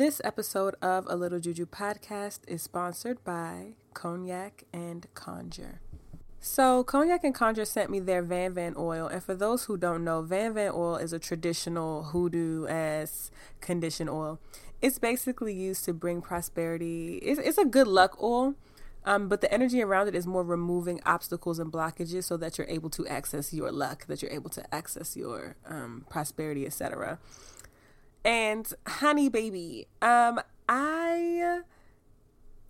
This episode of A Little Juju podcast is sponsored by Cognac and Conjure. So, Cognac and Conjure sent me their Van Van oil, and for those who don't know, Van Van oil is a traditional hoodoo ass condition oil. It's basically used to bring prosperity. It's, it's a good luck oil, um, but the energy around it is more removing obstacles and blockages so that you're able to access your luck, that you're able to access your um, prosperity, etc. And honey baby, um, I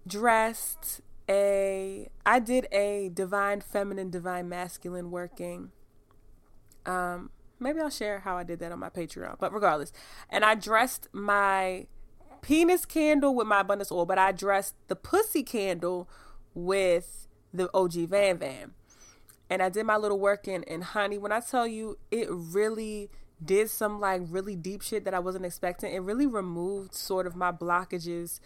dressed a I did a divine feminine, divine masculine working. Um, maybe I'll share how I did that on my Patreon. But regardless, and I dressed my penis candle with my abundance oil, but I dressed the pussy candle with the OG Van Van. And I did my little work in and honey, when I tell you it really did some like really deep shit that I wasn't expecting. It really removed sort of my blockages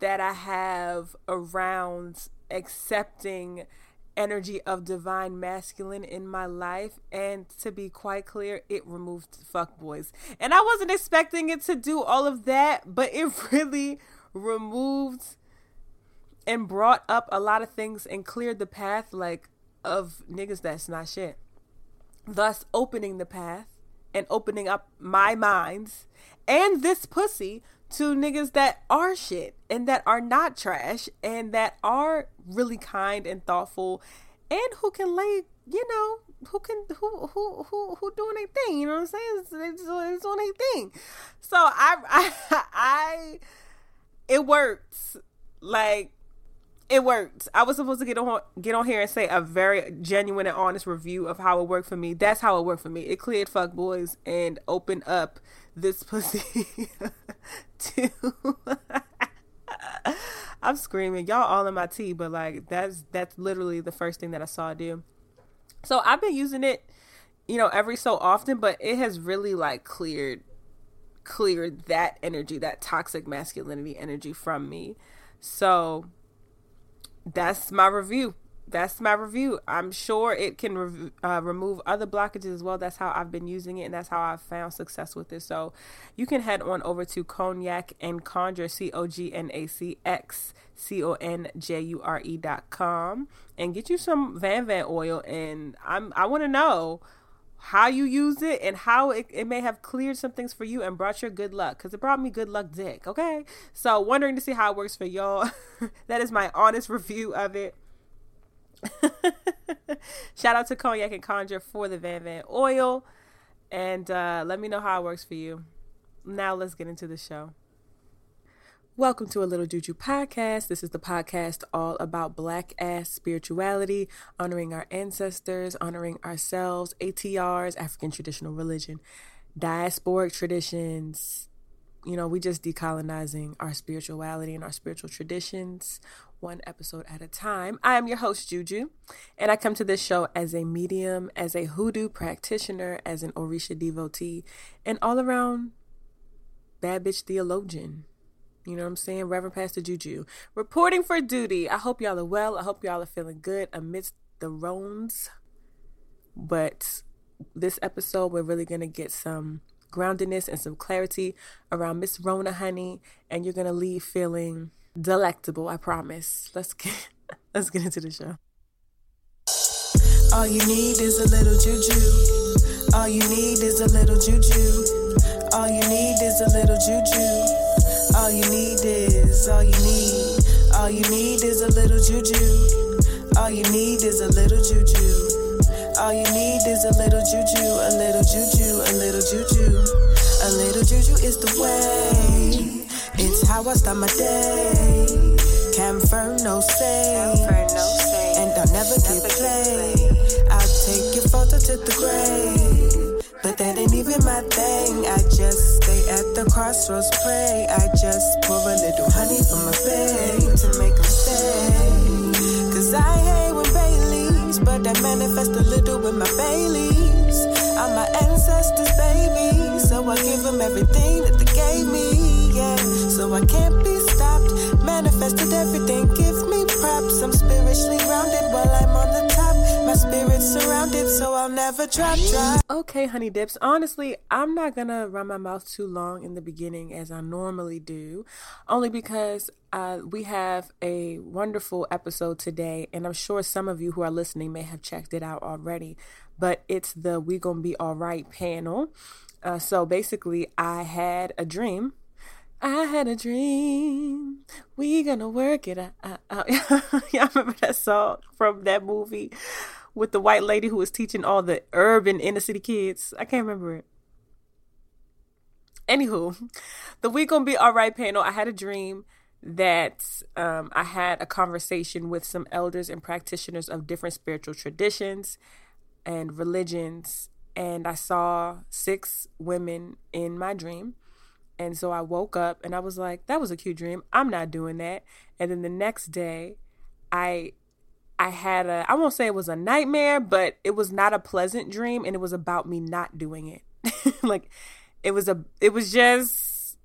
that I have around accepting energy of divine masculine in my life and to be quite clear it removed fuck boys and i wasn't expecting it to do all of that but it really removed and brought up a lot of things and cleared the path like of niggas that's not shit thus opening the path and opening up my minds and this pussy to niggas that are shit and that are not trash and that are really kind and thoughtful and who can lay, you know, who can who who who who doing a thing, you know what I'm saying? It's, it's, it's doing a thing. So I I I it works. Like it worked. I was supposed to get on get on here and say a very genuine and honest review of how it worked for me. That's how it worked for me. It cleared fuck boys and opened up this pussy to I'm screaming. Y'all all in my tea, but like that's that's literally the first thing that I saw do. So I've been using it, you know, every so often, but it has really like cleared cleared that energy, that toxic masculinity energy from me. So that's my review. That's my review. I'm sure it can re- uh, remove other blockages as well. That's how I've been using it, and that's how I've found success with it. So you can head on over to Cognac and Conjure, C O G N A C X C O N J U R E dot com, and get you some Van Van oil. And I'm I want to know how you use it and how it, it may have cleared some things for you and brought your good luck because it brought me good luck dick okay? So wondering to see how it works for y'all. That is my honest review of it. Shout out to cognac and conjure for the van van oil. And uh, let me know how it works for you. Now let's get into the show Welcome to a Little Juju podcast. This is the podcast all about black ass spirituality, honoring our ancestors, honoring ourselves, ATRs, African traditional religion, diasporic traditions. You know, we just decolonizing our spirituality and our spiritual traditions one episode at a time. I am your host, Juju, and I come to this show as a medium, as a hoodoo practitioner, as an Orisha devotee, and all around bad bitch theologian. You know what I'm saying? Reverend Pastor Juju. Reporting for duty. I hope y'all are well. I hope y'all are feeling good amidst the roans. But this episode, we're really going to get some groundedness and some clarity around Miss Rona Honey. And you're going to leave feeling delectable, I promise. Let's get, let's get into the show. All you need is a little juju. All you need is a little juju. All you need is a little juju. All you need is, all you need, all you need is a little juju. All you need is a little juju. All you need is a little juju, a little juju, a little juju. A little juju is the way. It's how I start my day. Confirm no say. And I'll never get played. I'll take your photo to the grave. But that ain't even my thing. I just stay at the crossroads, pray. I just pour a little honey from my babe to make them stay. Cause I hate when Baileys, but I manifest a little with my Baileys. I'm my ancestors, baby. So I give them everything that they gave me, yeah. So I can't be stopped. Manifested everything, give I'm spiritually while I'm on the top. My spirit's surrounded, so I'll never drop, drop. Okay, honey dips. Honestly, I'm not gonna run my mouth too long in the beginning as I normally do, only because uh, we have a wonderful episode today, and I'm sure some of you who are listening may have checked it out already. But it's the "We Gonna Be All Right" panel. Uh, so basically, I had a dream. I had a dream. We gonna work it out. Y'all remember that song from that movie with the white lady who was teaching all the urban inner city kids? I can't remember it. Anywho, the We Gonna Be All Right panel, I had a dream that um, I had a conversation with some elders and practitioners of different spiritual traditions and religions. And I saw six women in my dream. And so I woke up and I was like, that was a cute dream. I'm not doing that. And then the next day, I I had a I won't say it was a nightmare, but it was not a pleasant dream and it was about me not doing it. like it was a it was just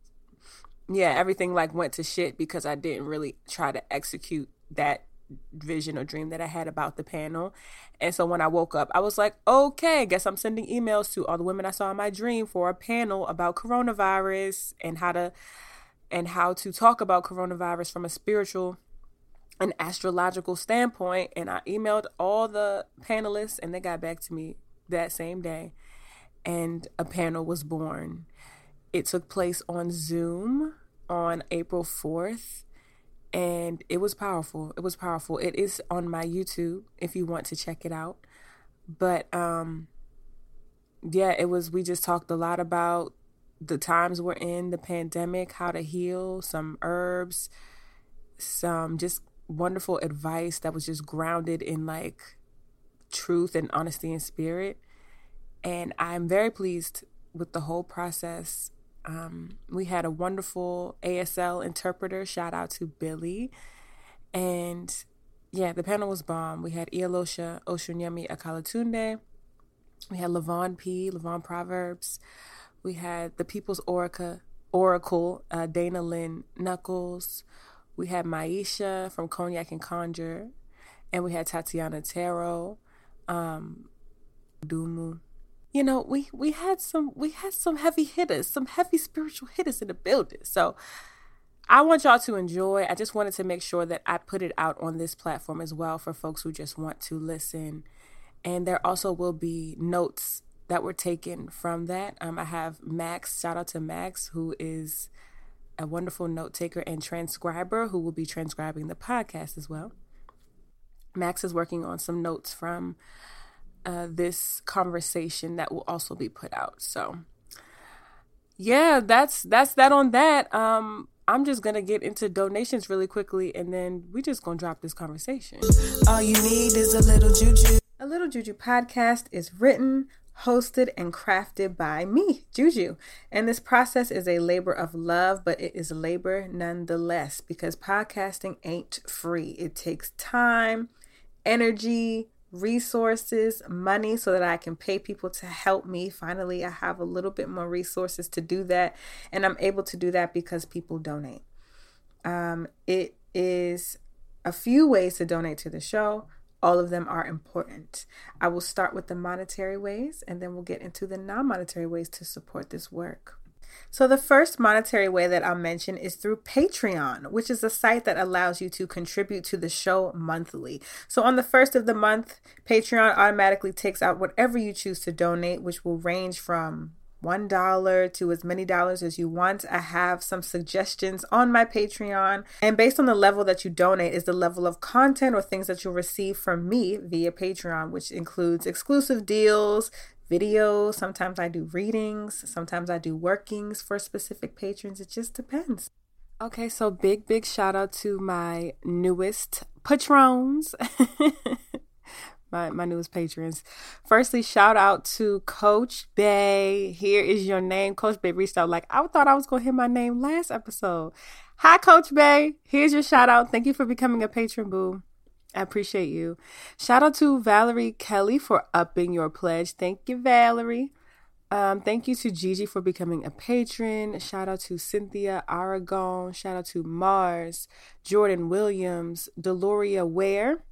yeah, everything like went to shit because I didn't really try to execute that vision or dream that I had about the panel. And so when I woke up, I was like, okay, guess I'm sending emails to all the women I saw in my dream for a panel about coronavirus and how to and how to talk about coronavirus from a spiritual and astrological standpoint. And I emailed all the panelists and they got back to me that same day. And a panel was born. It took place on Zoom on April 4th and it was powerful. It was powerful. It is on my YouTube if you want to check it out. But um yeah, it was we just talked a lot about the times we're in, the pandemic, how to heal, some herbs, some just wonderful advice that was just grounded in like truth and honesty and spirit. And I'm very pleased with the whole process. Um, we had a wonderful ASL interpreter. Shout out to Billy. And yeah, the panel was bomb. We had Ialosha Oshunyemi Akalatunde. We had Lyvonne P, Lyvonne Proverbs. We had the People's Oracle, Oracle uh, Dayna Lynn Nuckolls. We had Myesha from Cognac and Conjure. And we had Tatianna Tarot, um, Dumu, you know, we we had some we had some heavy hitters, some heavy spiritual hitters in the building. So I want y'all to enjoy. I just wanted to make sure that I put it out on this platform as well for folks who just want to listen. And there also will be notes that were taken from that. Um, I have Max, shout out to Max, who is a wonderful note taker and transcriber who will be transcribing the podcast as well. Max is working on some notes from uh, this conversation that will also be put out. So, yeah, that's that's that on that. Um, I'm just gonna get into donations really quickly, and then we just gonna drop this conversation. All you need is a little juju. A Little Juju podcast is written, hosted, and crafted by me, Juju. And this process is a labor of love, but it is labor nonetheless because podcasting ain't free. It takes time, energy, resources, money, so that I can pay people to help me. Finally, I have a little bit more resources to do that. And I'm able to do that because people donate. Um, it is a few ways to donate to the show. All of them are important. I will start with the monetary ways and then we'll get into the non monetary ways to support this work. So, the first monetary way that I'll mention is through Patreon, which is a site that allows you to contribute to the show monthly. So, on the first of the month, Patreon automatically takes out whatever you choose to donate, which will range from $1 to as many dollars as you want. I have some suggestions on my Patreon. And based on the level that you donate, is the level of content or things that you'll receive from me via Patreon, which includes exclusive deals, videos. Sometimes I do readings, sometimes I do workings for specific patrons. It just depends. Okay, so big, big shout out to my newest patrons. my, my newest patrons. Firstly, shout out to Coach Bay. Here is your name. Coach Bay reached out like, I thought I was going to hear my name last episode. Hi, Coach Bay. Here's your shout out. Thank you for becoming a patron, boo. I appreciate you. Shout out to Valerie Kelly for upping your pledge. Thank you, Valerie. Um, thank you to Gigi for becoming a patron. Shout out to Cynthia Aragon. Shout out to Mars, Jordan Williams, Deloria Ware,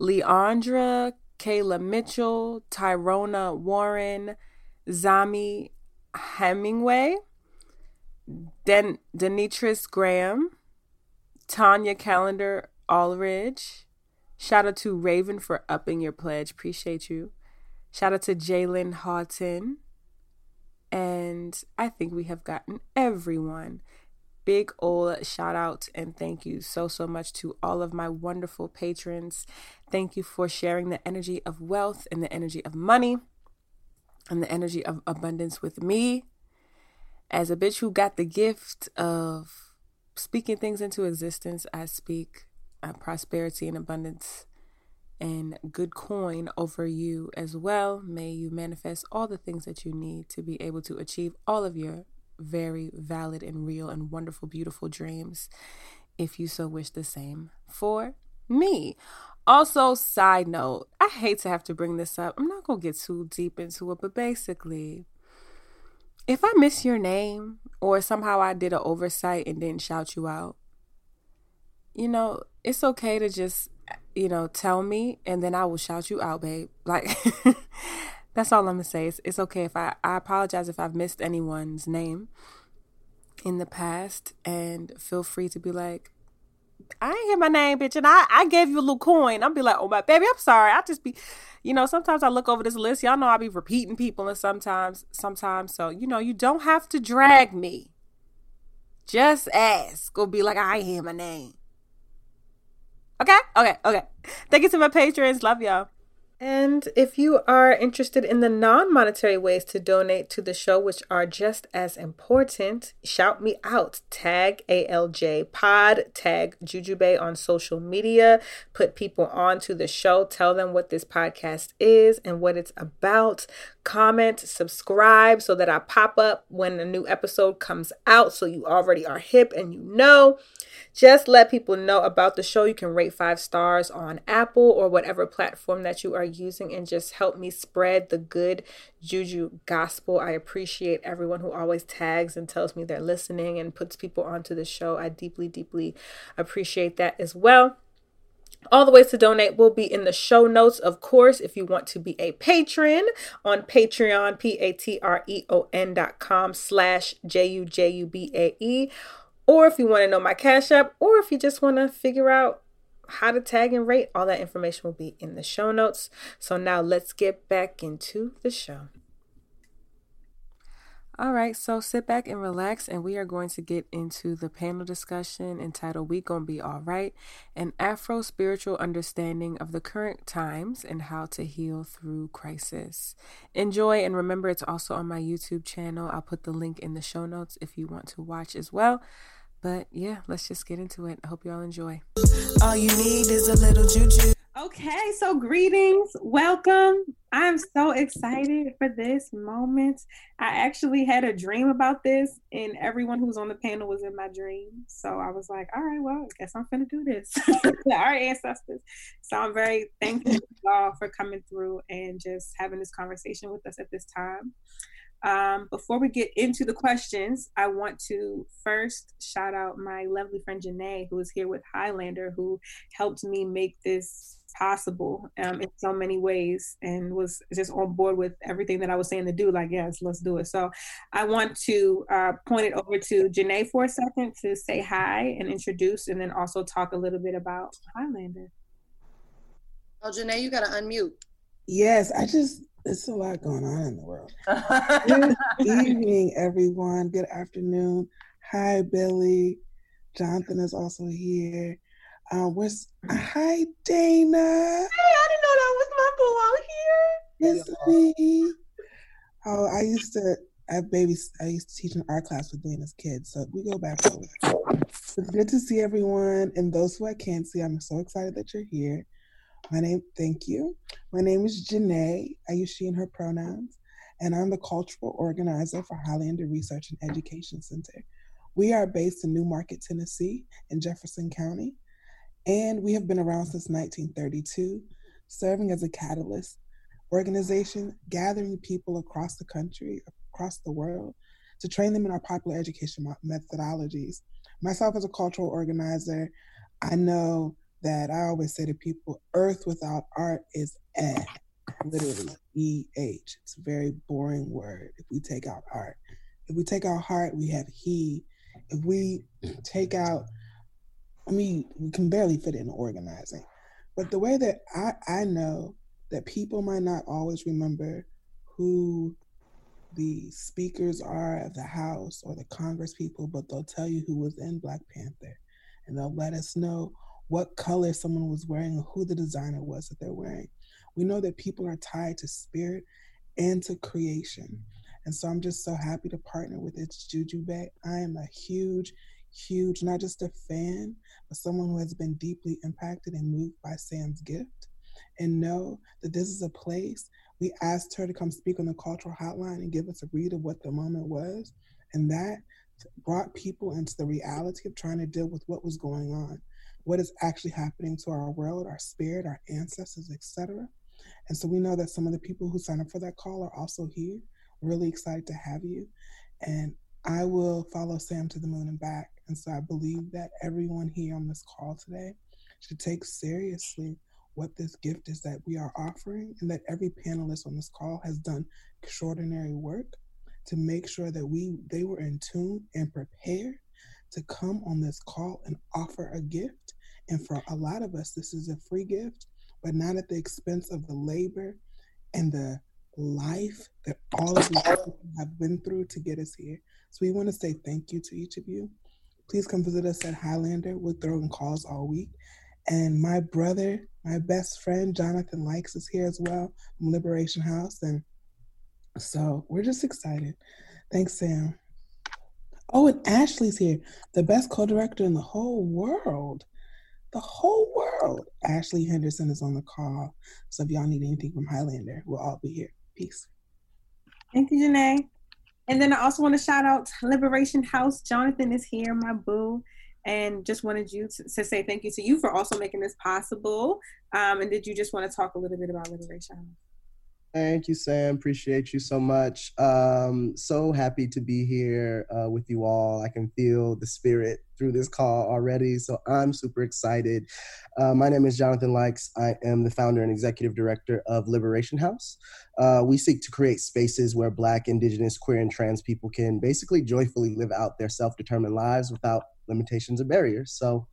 Leandra Kayla Mitchell, Tyrona Warren, Zami Hemingway, Den- Denitris Graham, Tanya Calendar Allridge. Shout out to Raven for upping your pledge. Appreciate you. Shout out to Jalen Houghton. And I think we have gotten everyone. Big old shout out and thank you so, so much to all of my wonderful patrons. Thank you for sharing the energy of wealth and the energy of money and the energy of abundance with me. As a bitch who got the gift of speaking things into existence, I speak uh, prosperity and abundance and good coin over you as well. May you manifest all the things that you need to be able to achieve all of your very valid and real and wonderful, beautiful dreams if you so wish the same for me. Also, side note, I hate to have to bring this up. I'm not going to get too deep into it, but basically, if I miss your name or somehow I did an oversight and didn't shout you out, you know, it's okay to just you know, tell me and then I will shout you out, babe. Like that's all I'm gonna say. It's, it's okay if I, I apologize if I've missed anyone's name in the past and feel free to be like, I ain't hear my name, bitch, and I, I gave you a little coin. I'll be like, oh my baby, I'm sorry. I just be you know, sometimes I look over this list. Y'all know I'll be repeating people and sometimes sometimes so you know, you don't have to drag me. Just ask. Go be like, I ain't hear my name. Okay? Okay, okay. Thank you to my patrons. Love y'all. And if you are interested in the non monetary ways to donate to the show, which are just as important, shout me out. Tag ALJ Pod, tag Jujubae on social media, put people on to the show, tell them what this podcast is and what it's about. Comment, subscribe so that I pop up when a new episode comes out so you already are hip and you know. Just let people know about the show. You can rate five stars on Apple or whatever platform that you are using and just help me spread the good juju gospel. I appreciate everyone who always tags and tells me they're listening and puts people onto the show. I deeply, deeply appreciate that as well. All the ways to donate will be in the show notes, of course, if you want to be a patron on Patreon, P-A-T-R-E-O-N dot com slash J-U-J-U-B-A-E or if you want to know my Cash App, or if you just want to figure out how to tag and rate, all that information will be in the show notes. So now let's get back into the show. All right, so sit back and relax, and we are going to get into the panel discussion entitled We Gonna Be All Right An Afro Spiritual Understanding of the Current Times and How to Heal Through Crisis. Enjoy, and remember it's also on my YouTube channel. I'll put the link in the show notes if you want to watch as well. But yeah, let's just get into it. I hope y'all enjoy. All you need is a little juju. Okay, so greetings, welcome. I'm so excited for this moment. I actually had a dream about this, and everyone who was on the panel was in my dream. So I was like, all right, well, I guess I'm gonna do this. Our ancestors. So I'm very thankful to y'all for coming through and just having this conversation with us at this time. Um, before we get into the questions, I want to first shout out my lovely friend Janae, who is here with Highlander, who helped me make this possible um, in so many ways and was just on board with everything that I was saying to do. Like, yes, let's do it. So I want to uh, point it over to Janae for a second to say hi and introduce, and then also talk a little bit about Highlander. Oh, Janae, you got to unmute. Yes, I just it's a lot going on in the world. Good evening, everyone. Good afternoon. Hi, Billy. Jonathan is also here. Uh, where's hi, Dayna? Hey, I didn't know that was my boo out here. It's me. Oh, I used to. I have babies. I used to teach an art class with Dayna's kids, so we go back. It's good to see everyone, and those who I can't see. I'm so excited that you're here. My name, thank you. My name is Janae. I use she and her pronouns, and I'm the cultural organizer for Highlander Research and Education Center. We are based in New Market, Tennessee, in Jefferson County, and we have been around since 1932, serving as a catalyst organization, gathering people across the country, across the world, to train them in our popular education methodologies. Myself, as a cultural organizer, I know that I always say to people, earth without art is eh, literally E H. It's a very boring word if we take out art. If we take out heart, we have he. If we take out, I mean, we can barely fit in organizing. But the way that I, I know that people might not always remember who the speakers are of the House or the Congress people, but they'll tell you who was in Black Panther. And they'll let us know what color someone was wearing who the designer was that they're wearing. We know that people are tied to spirit and to creation. And so I'm just so happy to partner with It's Juju Bae. I am a huge, huge, not just a fan, but someone who has been deeply impacted and moved by Sam's gift. And know that this is a place we asked her to come speak on the cultural hotline and give us a read of what the moment was. And that brought people into the reality of trying to deal with what was going on, what is actually happening to our world, our spirit, our ancestors, etc. And so we know that some of the people who signed up for that call are also here. Really excited to have you. And I will follow Sam to the moon and back. And so I believe that everyone here on this call today should take seriously what this gift is that we are offering, and that every panelist on this call has done extraordinary work to make sure that we they were in tune and prepared to come on this call and offer a gift. And for a lot of us, this is a free gift, but not at the expense of the labor and the life that all of people have been through to get us here. So we want to say thank you to each of you. Please come visit us at Highlander. We're throwing calls all week. And my brother, my best friend, Jonathan Likes, is here as well from Liberation House. And so we're just excited. Thanks, Sam. Oh, and Ashley's here, the best co director in the whole world. The whole world. Ashley Henderson is on the call. So if y'all need anything from Highlander, we'll all be here. Peace. Thank you, Janae. And then I also want to shout out Liberation House. Jonathan is here, my boo and just wanted you to, to, say thank you to you for also making this possible. Um, and did you just want to talk a little bit about liberation? Thank you, Sam. Appreciate you so much. Um, so happy to be here uh, with you all. I can feel the spirit through this call already. So I'm super excited. Uh, my name is Jonathan Likes. I am the founder and executive director of Liberation House. Uh, we seek to create spaces where Black, Indigenous, queer, and trans people can basically joyfully live out their self determined lives without limitations or barriers. So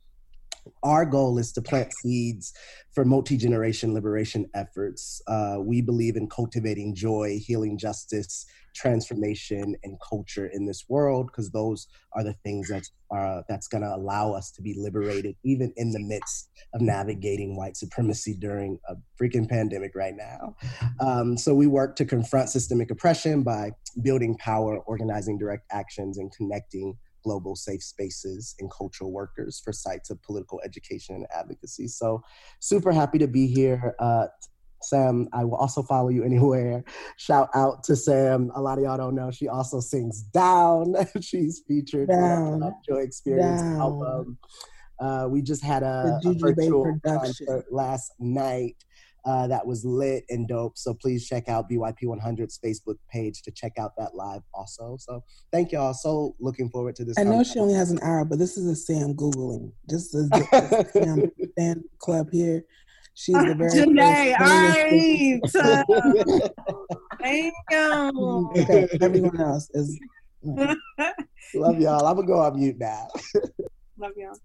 our goal is to plant seeds for multi-generation liberation efforts. Uh, we believe in cultivating joy, healing justice, transformation, and culture in this world because those are the things that are that's going to allow us to be liberated, even in the midst of navigating white supremacy during a freaking pandemic right now. Um, so we work to confront systemic oppression by building power, organizing direct actions, and connecting global safe spaces and cultural workers for sites of political education and advocacy. So, super happy to be here. Uh, Sam, I will also follow you anywhere. Shout out to Sam. A lot of y'all don't know she also sings Down. She's featured Down. in Joy Experience Down. album. Uh, we just had a, The a virtual production. concert last night uh, that was lit and dope. So please check out BYP100's Facebook page to check out that live also. So thank y'all. So looking forward to this. I know she only has an hour, but this is a Sam Googling. This is the Sam fan club here. She's the very Janae, first all famous- right. Thank you. okay, everyone else is Love y'all. I'm gonna go on mute now. Love y'all.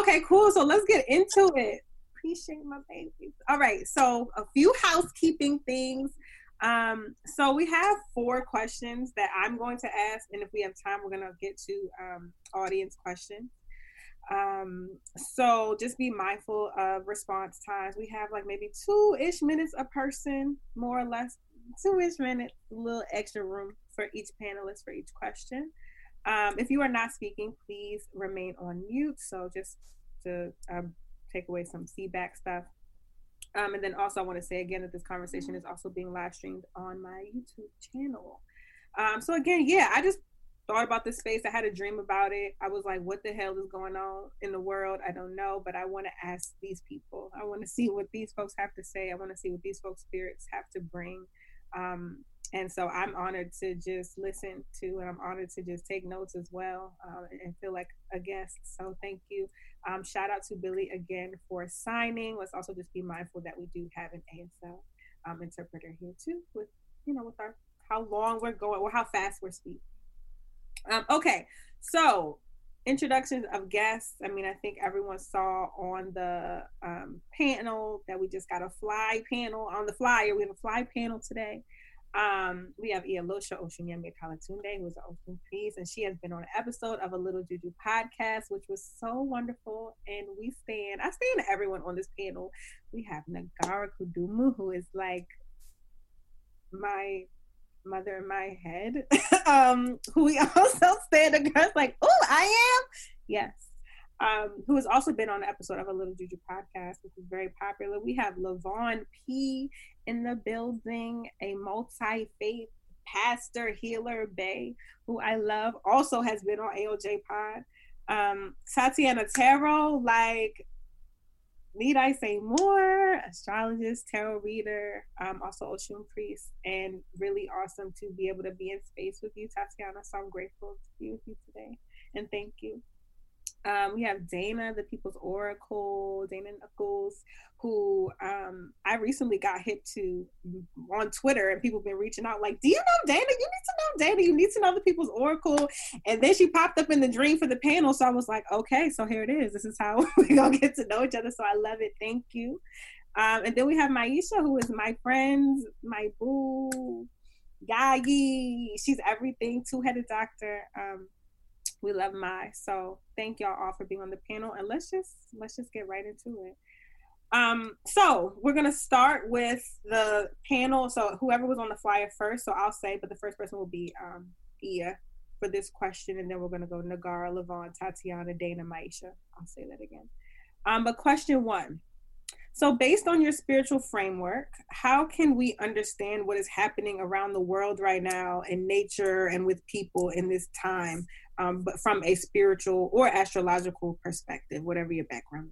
Okay, cool. So let's get into it. Appreciate my babies. All right. So a few housekeeping things. Um, so we have four questions that I'm going to ask, and if we have time, we're gonna get to um, audience questions. Um, so just be mindful of response times. We have like maybe two ish minutes a person, more or less, two ish minutes, a little extra room for each panelist for each question. Um, if you are not speaking, please remain on mute. So just to um, take away some feedback stuff. Um, and then also, I want to say again that this conversation is also being live streamed on my YouTube channel. Um, so again, yeah, I just thought about this space. I had a dream about it. I was like, what the hell is going on in the world? I don't know, but I want to ask these people. I want to see what these folks have to say. I want to see what these folks' spirits have to bring. Um, and so I'm honored to just listen to, and I'm honored to just take notes as well uh, and feel like a guest. So thank you. Um, shout out to Billy again for signing. Let's also just be mindful that we do have an ASL um, interpreter here too, with you know with our how long we're going or how fast we're speaking. Um, okay, so introductions of guests. I mean, I think everyone saw on the um, panel that we just got a fly panel on the flyer. We have a fly panel today. Um, we have Ialosha Oshunyemi Kalatunde, who is an Oshun priest, and she has been on an episode of a Little Juju podcast, which was so wonderful. And we stand, I stand everyone on this panel. We have Negarra Kudumu, who is like my mother in my head, um, who we also stand against, like, oh, I am. Yes. Um, who has also been on an episode of a Little Juju podcast, which is very popular. We have Lyvonne P in the building, a multi faith pastor, healer, Bay, who I love, also has been on AOJ Pod. Um, Tatianna Tarot, like, need I say more? Astrologist, tarot reader, um, also Oshun priest, and really awesome to be able to be in space with you, Tatianna. So I'm grateful to be with you today, and thank you. Um, we have Dayna, the People's Oracle, Dayna Nuckolls, who um, I recently got hit to on Twitter, and people have been reaching out like, "Do you know Dayna? You need to know Dayna. You need to know the People's Oracle." And then she popped up in the dream for the panel, so I was like, "Okay, so here it is. This is how we gonna get to know each other." So I love it. Thank you. Um, and then we have Myesha, who is my friend, my boo, Yayi. She's everything. Two-headed doctor. Um, we love my so thank y'all all for being on the panel and let's just let's just get right into it. Um so we're gonna start with the panel so whoever was on the flyer first so i'll say but the first person will be um ia for this question and then we're gonna go negarra lyvonne tatianna dayna myesha. I'll say that again. Um but question one so, based on your spiritual framework, how can we understand what is happening around the world right now in nature and with people in this time, um, but from a spiritual or astrological perspective, whatever your background?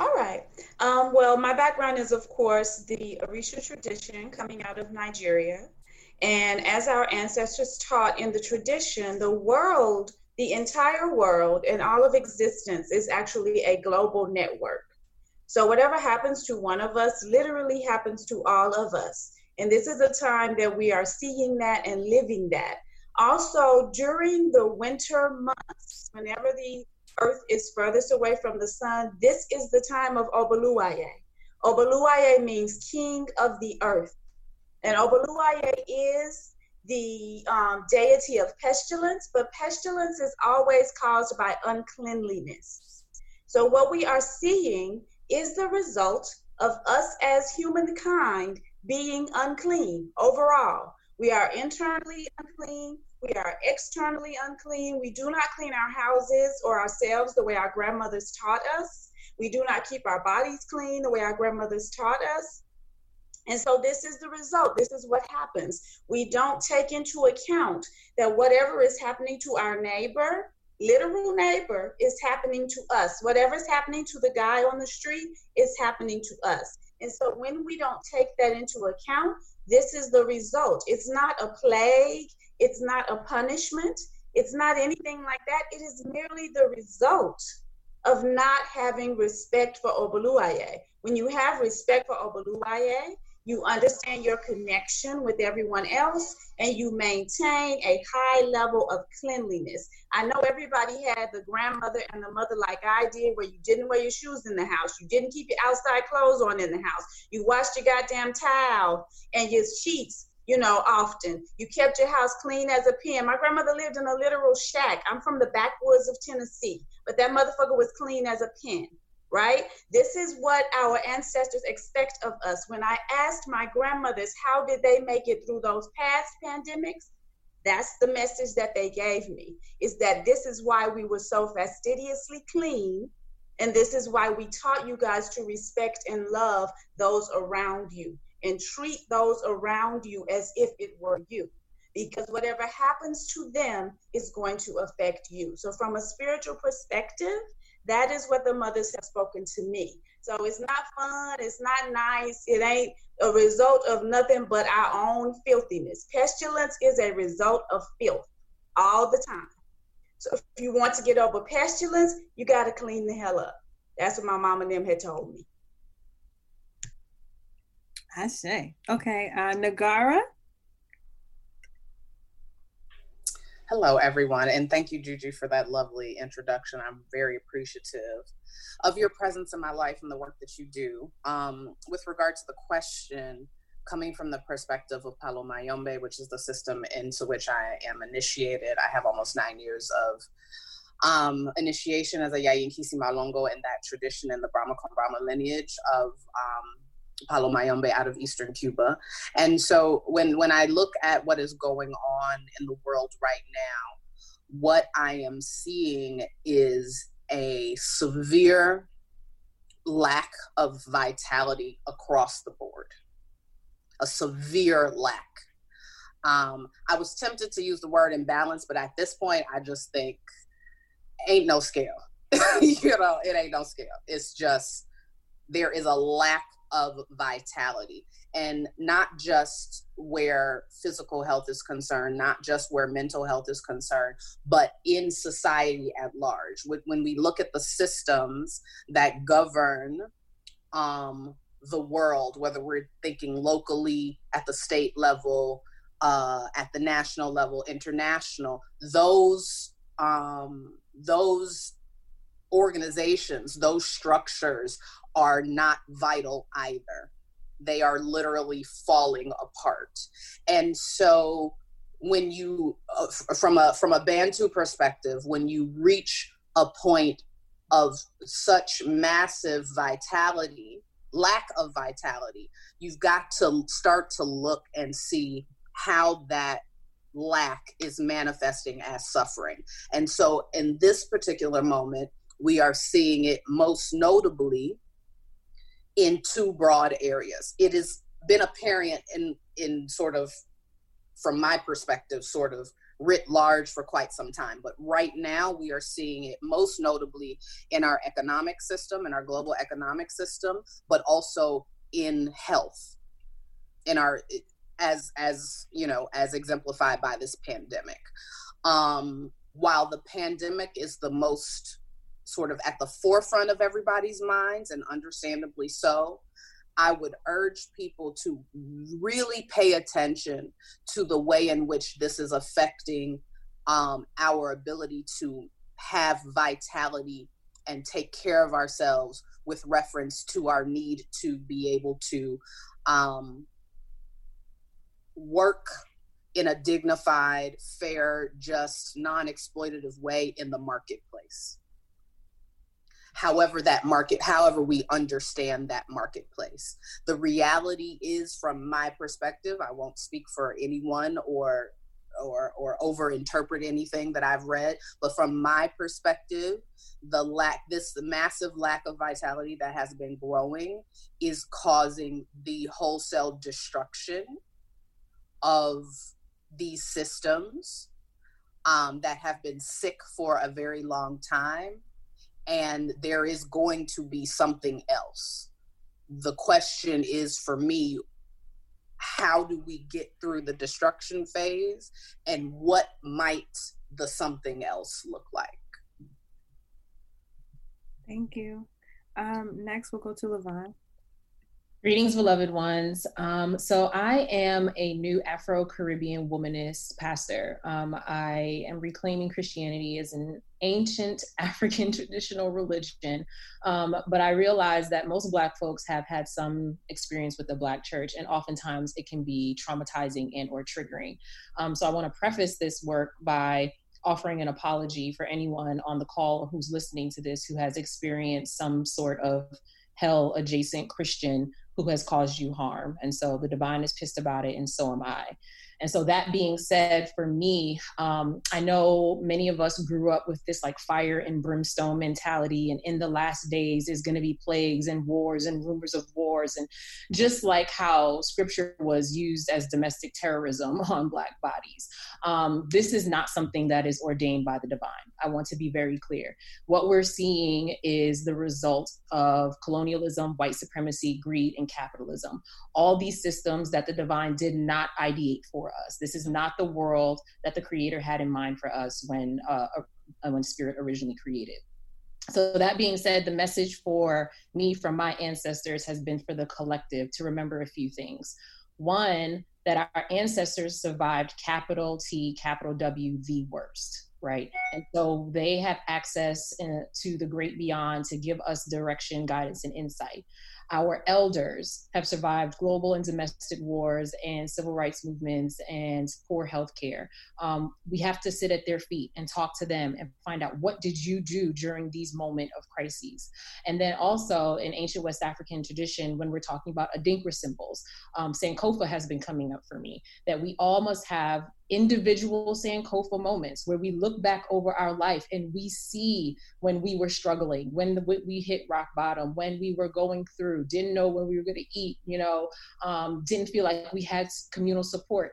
All right. Um, well, my background is, of course, the Orisha tradition coming out of Nigeria. And as our ancestors taught in the tradition, the world, the entire world, and all of existence is actually a global network. So whatever happens to one of us literally happens to all of us. And this is a time that we are seeing that and living that. Also, during the winter months, whenever the earth is furthest away from the sun, this is the time of Obaluaye. Obaluaye means king of the earth. And Obaluaye is the um, deity of pestilence, but pestilence is always caused by uncleanliness. So, what we are seeing is the result of us as humankind being unclean overall. We are internally unclean. We are externally unclean. We do not clean our houses or ourselves the way our grandmothers taught us. We do not keep our bodies clean the way our grandmothers taught us. And so this is the result. This is what happens. We don't take into account that whatever is happening to our neighbor, literal neighbor is happening to us. Whatever's happening to the guy on the street is happening to us. And so when we don't take that into account, this is the result. It's not a plague, it's not a punishment, it's not anything like that. It is merely the result of not having respect for Obaluaye. When you have respect for Obaluaye, you understand your connection with everyone else, and you maintain a high level of cleanliness. I know everybody had the grandmother and the mother like I did, where you didn't wear your shoes in the house, you didn't keep your outside clothes on in the house, you washed your goddamn towel and your sheets you know, often. You kept your house clean as a pin. My grandmother lived in a literal shack. I'm from the backwoods of Tennessee, but that motherfucker was clean as a pin right? This is what our ancestors expect of us. When I asked my grandmothers how did they make it through those past pandemics, that's the message that they gave me is that this is why we were so fastidiously clean and this is why we taught you guys to respect and love those around you and treat those around you as if it were you because whatever happens to them is going to affect you. So, from a spiritual perspective, That is what the mothers have spoken to me. So it's not fun, it's not nice, it ain't a result of nothing but our own filthiness. Pestilence is a result of filth all the time. So if you want to get over pestilence, you got to clean the hell up. That's what my mom and them had told me. I say. Okay, uh, Negarra. Hello, everyone, and thank you, Juju, for that lovely introduction. I'm very appreciative of your presence in my life and the work that you do. Um, with regard to the question, coming from the perspective of Palo Mayombe, which is the system into which I am initiated, I have almost nine years of um, initiation as a Yayinkisi Malongo in that tradition in the Brahma Brahma lineage of um, Palo Mayombe out of Eastern Cuba. And so when, when I look at what is going on in the world right now, what I am seeing is a severe lack of vitality across the board, a severe lack. Um, I was tempted to use the word imbalance, but at this point, I just think ain't no scale. you know, it ain't no scale. It's just there is a lack of vitality and not just where physical health is concerned, not just where mental health is concerned, but in society at large. When we look at the systems that govern um, the world, whether we're thinking locally, at the state level, uh, at the national level, international, those um, those organizations, those structures are not vital either. They are literally falling apart. And so when you uh, from a from a bantu perspective when you reach a point of such massive vitality lack of vitality you've got to start to look and see how that lack is manifesting as suffering and so in this particular moment we are seeing it most notably in two broad areas. It has been apparent in in sort of from my perspective, sort of writ large for quite some time. But right now, we are seeing it most notably in our economic system, in our global economic system, but also in health, in our as as you know as exemplified by this pandemic. Um, while the pandemic is the most sort of at the forefront of everybody's minds, and understandably so. I would urge people to really pay attention to the way in which this is affecting um, our ability to have vitality and take care of ourselves with reference to our need to be able to um, work in a dignified, fair, just, non exploitative way in the marketplace however that market however we understand that marketplace. The reality is from my perspective i won't speak for anyone or or or over interpret anything that i've read but from my perspective the lack this massive lack of vitality that has been growing is causing the wholesale destruction of these systems um, that have been sick for a very long time and there is going to be something else. The question is for me, how do we get through the destruction phase and what might the something else look like? Thank you. Um, next, we'll go to Lyvonne. Greetings, beloved ones. Um, so, I am a new Afro Caribbean womanist pastor. Um, I am reclaiming Christianity as an ancient African traditional religion, um, but I realize that most Black folks have had some experience with the Black church, and oftentimes it can be traumatizing and or triggering. Um, so, I want to preface this work by offering an apology for anyone on the call who's listening to this who has experienced some sort of hell adjacent Christian who has caused you harm. And so the divine is pissed about it, and so am I. And so, that being said, for me, um, I know many of us grew up with this like fire and brimstone mentality, and in the last days is going to be plagues and wars and rumors of wars. And just like how scripture was used as domestic terrorism on Black bodies, um, this is not something that is ordained by the divine. I want to be very clear. What we're seeing is the result of colonialism, white supremacy, greed, and capitalism. All these systems that the divine did not ideate for us. This is not the world that the creator had in mind for us when uh, uh, when spirit originally created. So, that being said, the message for me from my ancestors has been for the collective to remember a few things. One, that our ancestors survived capital T, capital W, the worst right? And so they have access in, to the great beyond to give us direction, guidance, and insight. Our elders have survived global and domestic wars and civil rights movements and poor health care. Um, we have to sit at their feet and talk to them and find out what did you do during these moment of crises. And then also in ancient West African tradition, when we're talking about Adinkra symbols, um, Sankofa has been coming up for me, that we all must have individual Sankofa moments where we look back over our life and we see when we were struggling, when the, we hit rock bottom, when we were going through, didn't know when we were going to eat, you know, um, didn't feel like we had communal support,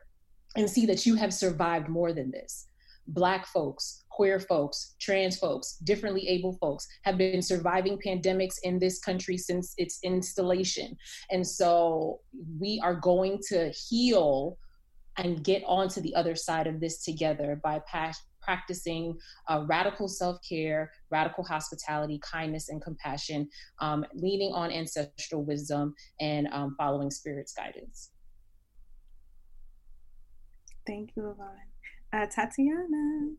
and see that you have survived more than this. Black folks, queer folks, trans folks, differently able folks have been surviving pandemics in this country since its installation. And so we are going to heal and get onto the other side of this together by practicing uh, radical self care, radical hospitality, kindness, and compassion, um, leaning on ancestral wisdom, and um, following Spirit's guidance. Thank you, Lyvonne. Uh, Tatianna.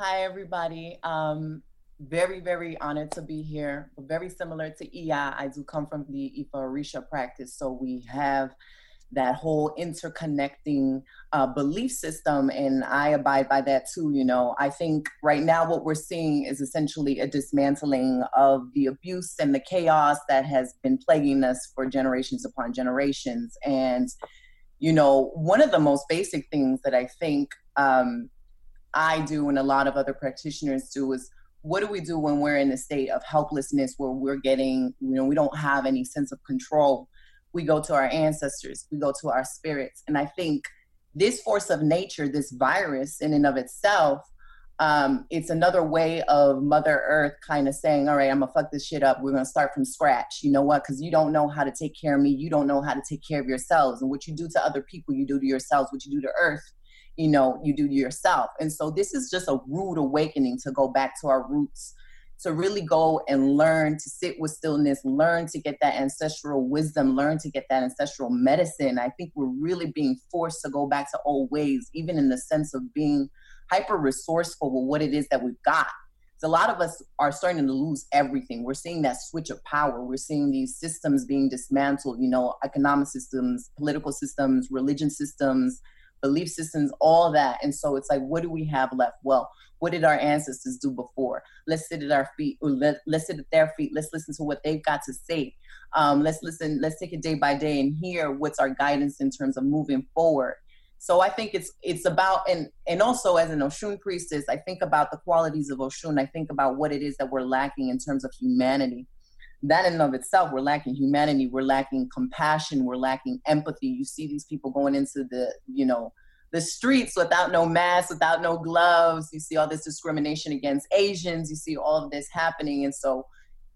Hi, everybody. Um, very, very honored to be here. Very similar to Iya, I do come from the Ifa Orisha practice, so we have that whole interconnecting uh, belief system and i abide by that too you know. I think right now what we're seeing is essentially a dismantling of the abuse and the chaos that has been plaguing us for generations upon generations. And you know one of the most basic things that i think um, i do and a lot of other practitioners do is what do we do when we're in a state of helplessness where we're getting you know we don't have any sense of control we go to our ancestors, we go to our spirits. And I think this force of nature, this virus in and of itself, um, it's another way of Mother Earth kind of saying, all right, I'm gonna fuck this shit up. We're gonna start from scratch. You know what? Because you don't know how to take care of me. You don't know how to take care of yourselves. And what you do to other people, you do to yourselves. What you do to Earth, you know, you do to yourself. And so this is just a rude awakening to go back to our roots to really go and learn to sit with stillness, learn to get that ancestral wisdom, learn to get that ancestral medicine. I think we're really being forced to go back to old ways, even in the sense of being hyper resourceful with what it is that we've got. So a lot of us are starting to lose everything. We're seeing that switch of power. We're seeing these systems being dismantled, you know, economic systems, political systems, religion systems, belief systems, all that. And so it's like, what do we have left? Well, what did our ancestors do before? Let's sit at our feet, or let, let's sit at their feet. Let's listen to what they've got to say. Um, let's listen, let's take it day by day and hear what's our guidance in terms of moving forward. So I think it's it's about and and also as an Oshun priestess, I think about the qualities of Oshun. I think about what it is that we're lacking in terms of humanity. That in and of itself, we're lacking humanity, we're lacking compassion, we're lacking empathy. You see these people going into the, you know, the streets without no mask, without no gloves. You see all this discrimination against Asians. You see all of this happening. And so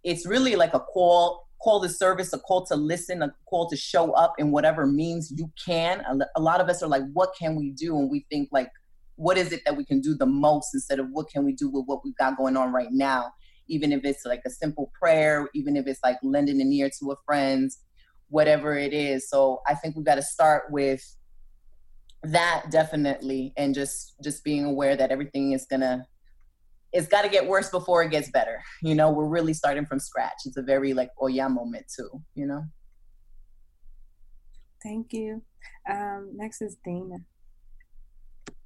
it's really like a call call to service, a call to listen, a call to show up in whatever means you can. A, lot of us are like, what can we do? And we think like, what is it that we can do the most instead of what can we do with what we've got going on right now? Even if it's like a simple prayer, even if it's like lending an ear to a friend, whatever it is. So I think we've got to start with that definitely and just just being aware that everything is gonna it's got to get worse before it gets better. You know we're really starting from scratch. It's a very like oh yeah moment too you know? Thank you. Um next is Dayna.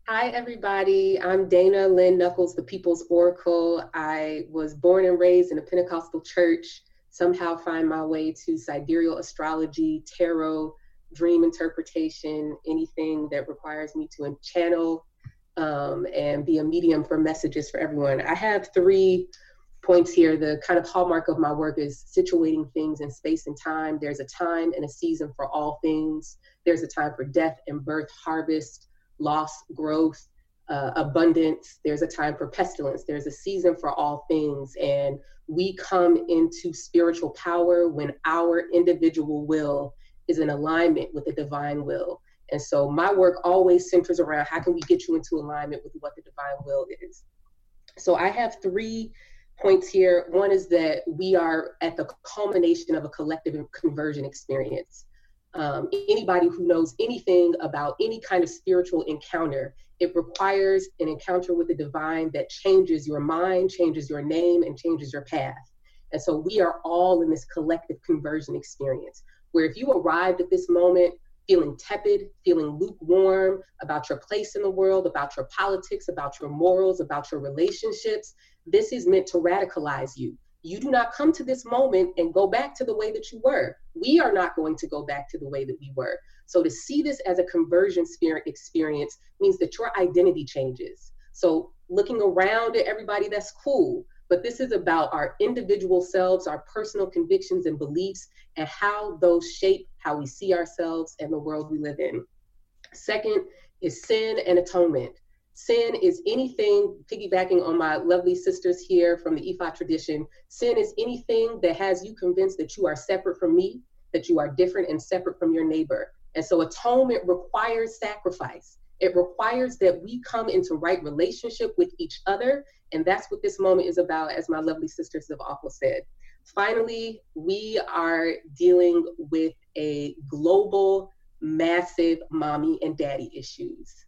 Hi, everybody. I'm Dayna Lynn Nuckolls, the People's Oracle. I was born and raised in a Pentecostal church, somehow find my way to sidereal astrology, tarot, dream interpretation, anything that requires me to channel um, and be a medium for messages for everyone. I have three points here. The kind of hallmark of my work is situating things in space and time. There's a time and a season for all things. There's a time for death and birth, harvest, loss, growth, uh, abundance. There's a time for pestilence. There's a season for all things. And we come into spiritual power when our individual will is in alignment with the divine will. And so my work always centers around how can we get you into alignment with what the divine will is. So I have three points here. One is that we are at the culmination of a collective conversion experience. Um, anybody who knows anything about any kind of spiritual encounter, it requires an encounter with the divine that changes your mind, changes your name, and changes your path. And so we are all in this collective conversion experience where if you arrived at this moment feeling tepid, feeling lukewarm about your place in the world, about your politics, about your morals, about your relationships, this is meant to radicalize you. You do not come to this moment and go back to the way that you were. We are not going to go back to the way that we were. So to see this as a conversion spirit experience means that your identity changes. So looking around at everybody, that's cool. But this is about our individual selves, our personal convictions and beliefs, and how those shape how we see ourselves and the world we live in. Second is sin and atonement. Sin is anything, piggybacking on my lovely sisters here from the Ifa tradition, sin is anything that has you convinced that you are separate from me, that you are different and separate from your neighbor. And so atonement requires sacrifice. It requires that we come into right relationship with each other. And that's what this moment is about, as my lovely sisters have also said. Finally, we are dealing with a global, massive mommy and daddy issues,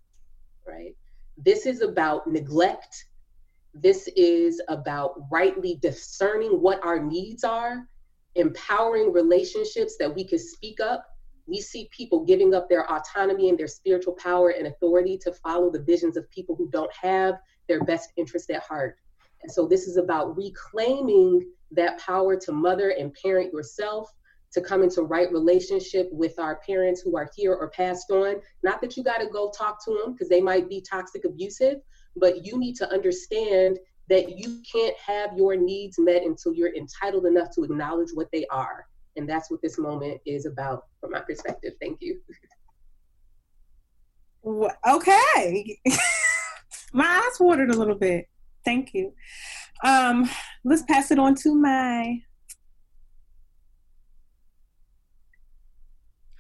right? This is about neglect. This is about rightly discerning what our needs are, empowering relationships that we can speak up. We see people giving up their autonomy and their spiritual power and authority to follow the visions of people who don't have their best interest at heart. And so this is about reclaiming that power to mother and parent yourself, to come into right relationship with our parents who are here or passed on. Not that you got to go talk to them because they might be toxic abusive, but you need to understand that you can't have your needs met until you're entitled enough to acknowledge what they are. And that's what this moment is about from my perspective. Thank you. Okay. my eyes watered a little bit. Thank you. Um, let's pass it on to my.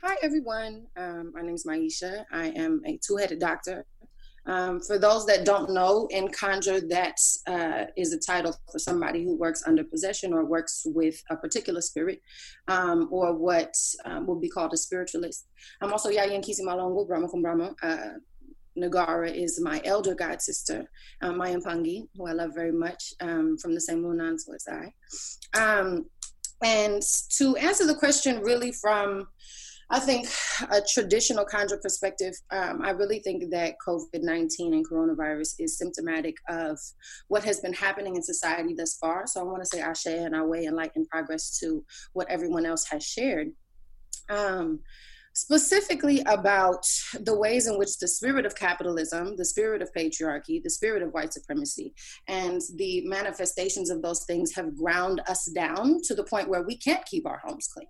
Hi, everyone. Um, my name is Myesha. I am a two headed doctor. Um, for those that don't know, in Conjure, that uh, is a title for somebody who works under possession or works with a particular spirit, um, or what um, would be called a spiritualist. I'm also Yayi Nkisi Malongo Brahma Kumbrahma. Uh, Negarra is my elder god sister, um, Pangi, who I love very much, um, from the same Lunans as I. Um, and to answer the question, really from I think a traditional conjure perspective, um, I really think that COVID 19 and coronavirus is symptomatic of what has been happening in society thus far. So I want to say Ashe and our way and light in progress to what everyone else has shared. Um, specifically about the ways in which the spirit of capitalism, the spirit of patriarchy, the spirit of white supremacy, and the manifestations of those things have ground us down to the point where we can't keep our homes clean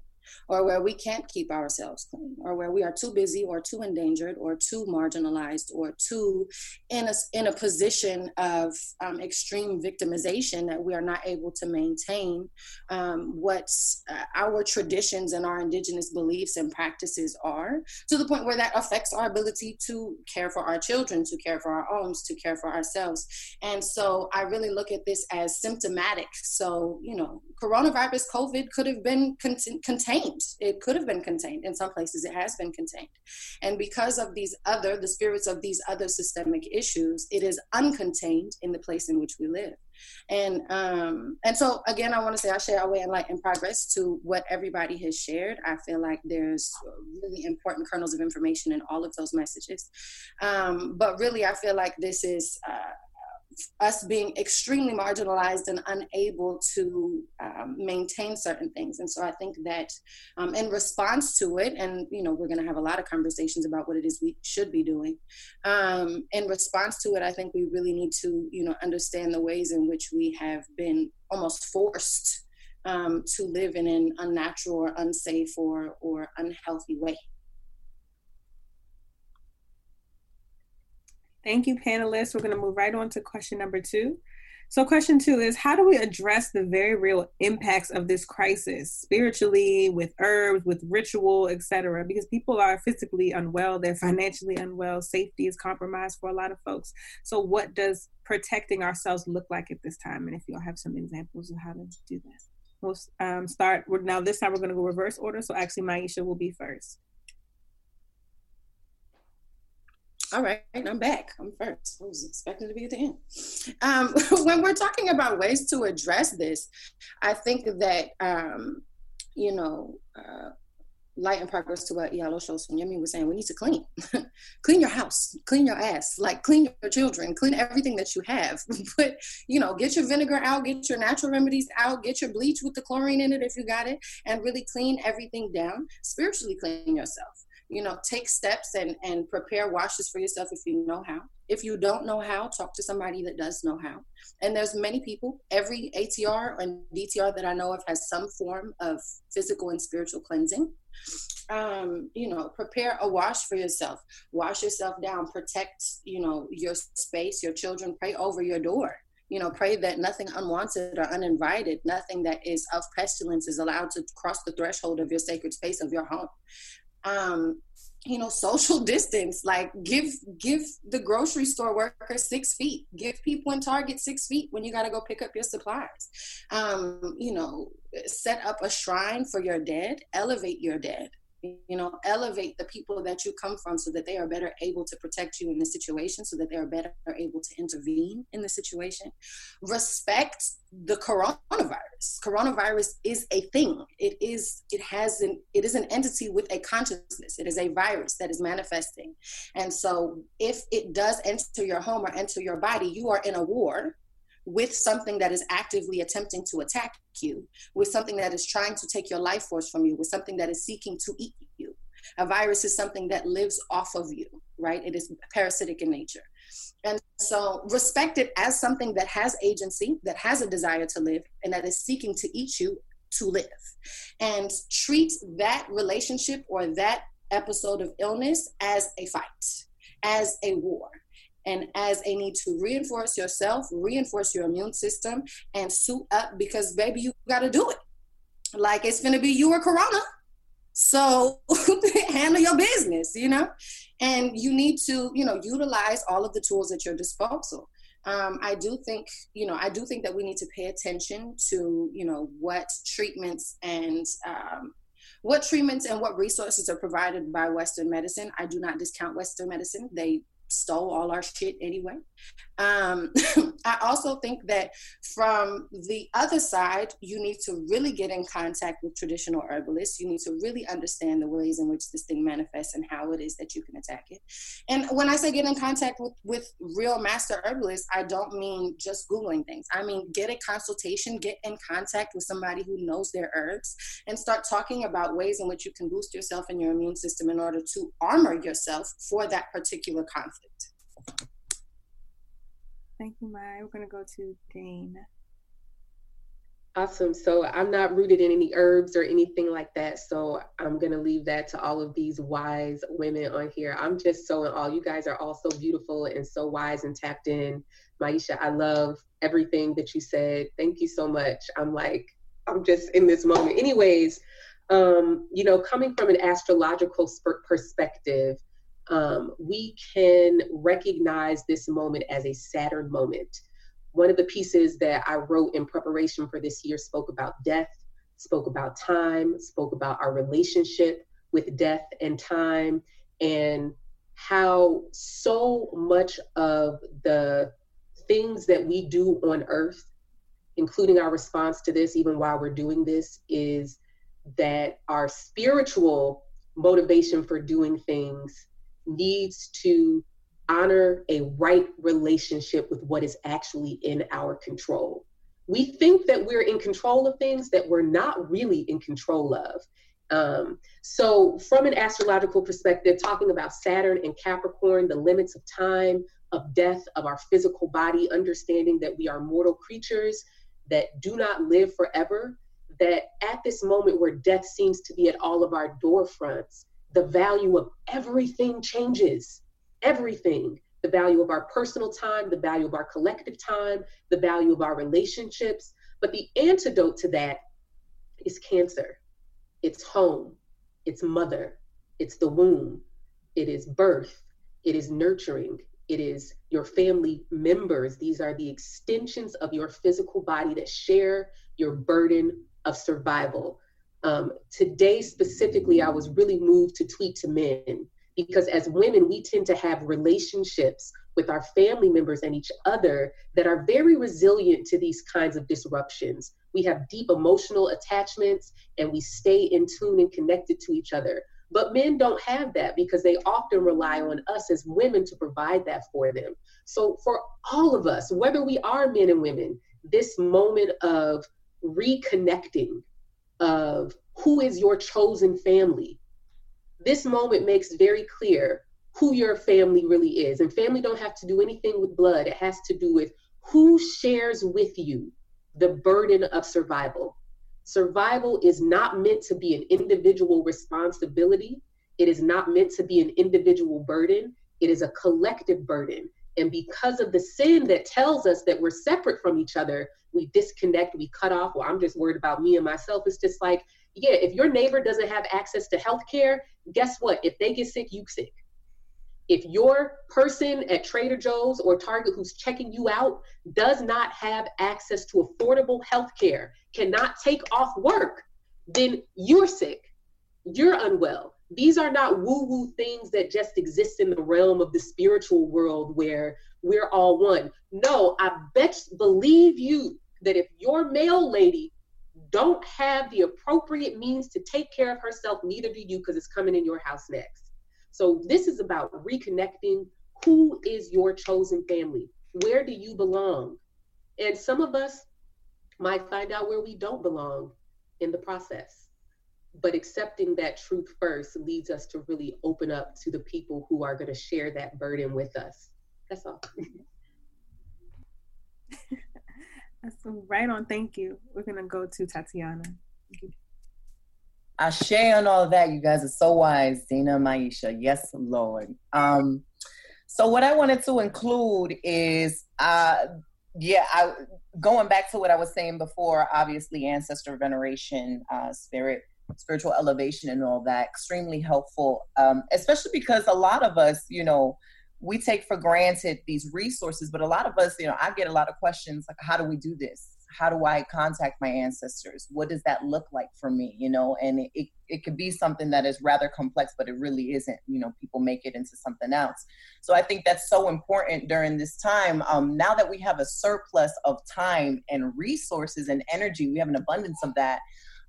or where we can't keep ourselves clean, or where we are too busy or too endangered or too marginalized or too in a, in a position of um, extreme victimization that we are not able to maintain um, what uh, our traditions and our indigenous beliefs and practices are to the point where that affects our ability to care for our children, to care for our homes, to care for ourselves. And so I really look at this as symptomatic. So, you know, coronavirus, COVID could have been contained contained. It could have been contained. In some places, it has been contained. And because of these other, the spirits of these other systemic issues, it is uncontained in the place in which we live. And um, and so again, I want to say I share our way and light and progress to what everybody has shared. I feel like there's really important kernels of information in all of those messages. Um, but really, I feel like this is. Uh, us being extremely marginalized and unable to um, maintain certain things. And so I think that um, in response to it, and you know, we're going to have a lot of conversations about what it is we should be doing. Um, in response to it, I think we really need to, you know, understand the ways in which we have been almost forced um, to live in an unnatural or unsafe or or unhealthy way. Thank you, panelists. We're going to move right on to question number two. So, question two is How do we address the very real impacts of this crisis spiritually, with herbs, with ritual, etc.? Because people are physically unwell, they're financially unwell, safety is compromised for a lot of folks. So, what does protecting ourselves look like at this time? And if y'all have some examples of how to do that, we'll um, start. Now, this time we're going to go reverse order. So, actually, Myesha will be first. All right, I'm back. I'm first. I was expecting to be at the end. Um, when we're talking about ways to address this, I think that, um, you know, uh, light and progress to what Iyalo Yemi was saying, we need to clean. clean your house, clean your ass, like clean your children, clean everything that you have. Put, you know, get your vinegar out, get your natural remedies out, get your bleach with the chlorine in it if you got it, and really clean everything down. Spiritually clean yourself you know take steps and and prepare washes for yourself if you know how. If you don't know how talk to somebody that does know how. And there's many people every atr and dtr that i know of has some form of physical and spiritual cleansing. Um, you know prepare a wash for yourself. Wash yourself down. Protect you know your space your children. Pray over your door. You know pray that nothing unwanted or uninvited nothing that is of pestilence is allowed to cross the threshold of your sacred space of your home um, you know social distance like give give the grocery store worker six feet. Give people in target six feet when you got to go pick up your supplies. Um, you know set up a shrine for your dead. Elevate your dead you know elevate the people that you come from so that they are better able to protect you in the situation so that they are better able to intervene in the situation. Respect the coronavirus. Coronavirus is a thing. It is it has an it is an entity with a consciousness. It is a virus that is manifesting. And so if it does enter your home or enter your body you are in a war with something that is actively attempting to attack you, with something that is trying to take your life force from you, with something that is seeking to eat you. A virus is something that lives off of you, right? It is parasitic in nature. And so respect it as something that has agency, that has a desire to live, and that is seeking to eat you to live. And treat that relationship or that episode of illness as a fight, as a war and as a need to reinforce yourself, reinforce your immune system, and suit up because, baby, you got to do it. Like it's going to be you or Corona. So handle your business, you know? And you need to, you know, utilize all of the tools at your disposal. Um, I do think, you know, I do think that we need to pay attention to, you know, what treatments and um, what treatments and what resources are provided by Western medicine. I do not discount Western medicine. They stole all our shit anyway. Um, I also think that from the other side, you need to really get in contact with traditional herbalists. You need to really understand the ways in which this thing manifests and how it is that you can attack it. And when I say get in contact with, with real master herbalists, I don't mean just Googling things. I mean, get a consultation, get in contact with somebody who knows their herbs, and start talking about ways in which you can boost yourself and your immune system in order to armor yourself for that particular conflict. Thank you, Mai. We're going to go to Dane. Awesome. So I'm not rooted in any herbs or anything like that. So I'm going to leave that to all of these wise women on here. I'm just so in awe. You guys are all so beautiful and so wise and tapped in. Myesha, I love everything that you said. Thank you so much. I'm like, I'm just in this moment. Anyways, um, you know, coming from an astrological perspective, um, we can recognize this moment as a Saturn moment. One of the pieces that I wrote in preparation for this year spoke about death, spoke about time, spoke about our relationship with death and time, and how so much of the things that we do on earth, including our response to this, even while we're doing this, is that our spiritual motivation for doing things needs to honor a right relationship with what is actually in our control. We think that we're in control of things that we're not really in control of. Um, so, from an astrological perspective, talking about Saturn and Capricorn, the limits of time, of death, of our physical body, understanding that we are mortal creatures that do not live forever, that at this moment where death seems to be at all of our door fronts, the value of everything changes. Everything. The value of our personal time, the value of our collective time, the value of our relationships. But the antidote to that is cancer. It's home, it's mother, it's the womb, it is birth, it is nurturing, it is your family members. These are the extensions of your physical body that share your burden of survival. Um, today, specifically, I was really moved to tweet to men because as women, we tend to have relationships with our family members and each other that are very resilient to these kinds of disruptions. We have deep emotional attachments and we stay in tune and connected to each other. But men don't have that because they often rely on us as women to provide that for them. So, for all of us, whether we are men and women, this moment of reconnecting, of who is your chosen family, this moment makes very clear who your family really is. And family don't have to do anything with blood, it has to do with who shares with you the burden of survival. Survival is not meant to be an individual responsibility. It is not meant to be an individual burden. It is a collective burden. And because of the sin that tells us that we're separate from each other, we disconnect, we cut off. Well, I'm just worried about me and myself. It's just like, yeah, if your neighbor doesn't have access to health care, guess what? If they get sick, you sick. If your person at Trader Joe's or Target who's checking you out does not have access to affordable health care, cannot take off work, then you're sick. You're unwell. These are not woo woo things that just exist in the realm of the spiritual world where we're all one. No, I bet, believe you that if your male lady don't have the appropriate means to take care of herself, neither do you because it's coming in your house next. So this is about reconnecting. Who is your chosen family? Where do you belong? And some of us might find out where we don't belong in the process. But accepting that truth first leads us to really open up to the people who are going to share that burden with us. That's all. That's right on. Thank you. We're going to go to Tatianna. I share on all of that. You guys are so wise, Dayna Myesha. Yes, Lord. Um, so what I wanted to include is, uh, yeah, I going back to what I was saying before. Obviously, ancestor veneration, uh, spirit, spiritual elevation, and all that extremely helpful. Um, especially because a lot of us, you know, we take for granted these resources, but a lot of us, you know, I get a lot of questions like, how do we do this? how do I contact my ancestors? What does that look like for me? You know, and it, it, it could be something that is rather complex, but it really isn't. You know, people make it into something else. So I think that's so important during this time. Um, now that we have a surplus of time and resources and energy, we have an abundance of that.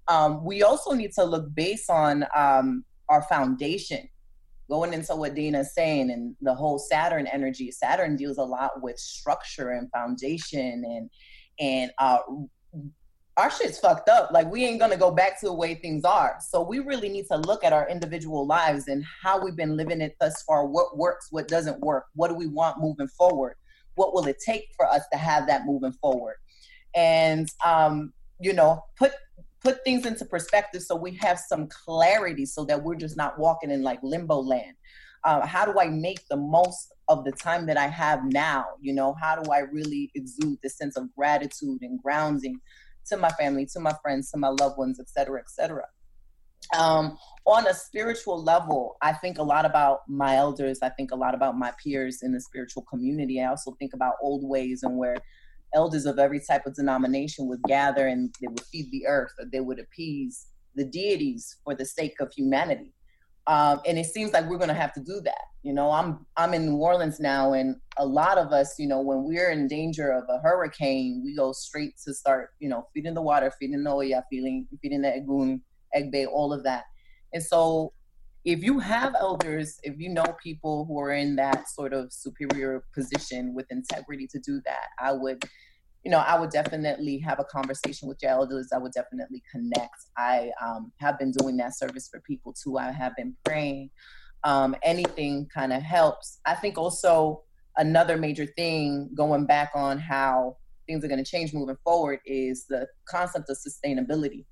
Um, we also need to look based on um, our foundation going into what Dayna is saying and the whole Saturn energy, Saturn deals a lot with structure and foundation and and uh, our shit's fucked up. Like we ain't gonna go back to the way things are. So we really need to look at our individual lives and how we've been living it thus far. What works, what doesn't work. What do we want moving forward? What will it take for us to have that moving forward? And um, you know, put put things into perspective so we have some clarity so that we're just not walking in like limbo land. Uh, how do i make the most of the time that i have now? You know how do i really exude the sense of gratitude and grounding to my family to my friends to my loved ones etc etc um, on a spiritual level i think a lot about my elders. I think a lot about my peers in the spiritual community. I also think about old ways and where elders of every type of denomination would gather and they would feed the earth or they would appease the deities for the sake of humanity um, and it seems like we're going to have to do that. You know, I'm I'm in New Orleans now, and a lot of us, you know, when we're in danger of a hurricane, we go straight to start, you know, feeding the water, feeding the oya, feeding feeding the egun, egg bay, all of that. And so, if you have elders, if you know people who are in that sort of superior position with integrity to do that, I would, you know, I would definitely have a conversation with your elders. I would definitely connect. I um, have been doing that service for people too. I have been praying. Um, anything kind of helps. I think also another major thing going back on how things are going to change moving forward is the concept of sustainability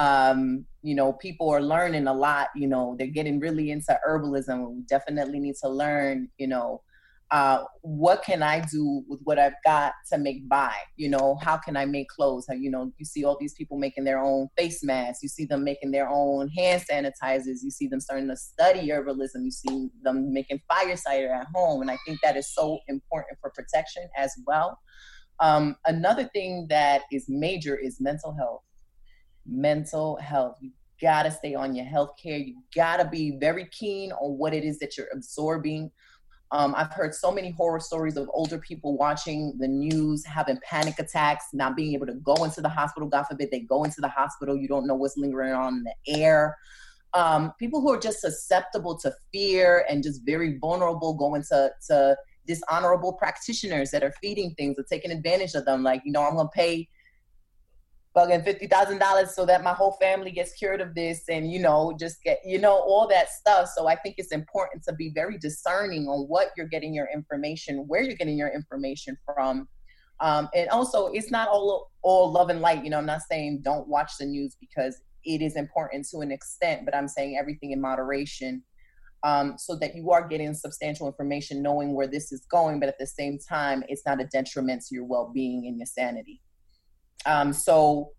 um, you know, people are learning a lot, you know, they're getting really into herbalism. We definitely need to learn, you know, uh, what can I do with what I've got to make buy? You know, how can I make clothes? How, you know, you see all these people making their own face masks. You see them making their own hand sanitizers. You see them starting to study herbalism. You see them making fire cider at home. And I think that is so important for protection as well. Um, another thing that is major is mental health mental health. You gotta stay on your health care. You gotta be very keen on what it is that you're absorbing. Um, I've heard so many horror stories of older people watching the news, having panic attacks, not being able to go into the hospital. God forbid they go into the hospital. You don't know what's lingering on in the air. Um, people who are just susceptible to fear and just very vulnerable going to, to dishonorable practitioners that are feeding things or taking advantage of them. Like, you know, I'm going to pay bugging fifty thousand dollars so that my whole family gets cured of this and you know just get you know all that stuff. So i think it's important to be very discerning on what you're getting your information where you're getting your information from. Um, and also it's not all all love and light. You know i'm not saying don't watch the news because it is important to an extent but i'm saying everything in moderation um, so that you are getting substantial information knowing where this is going but at the same time it's not a detriment to your well-being and your sanity um, so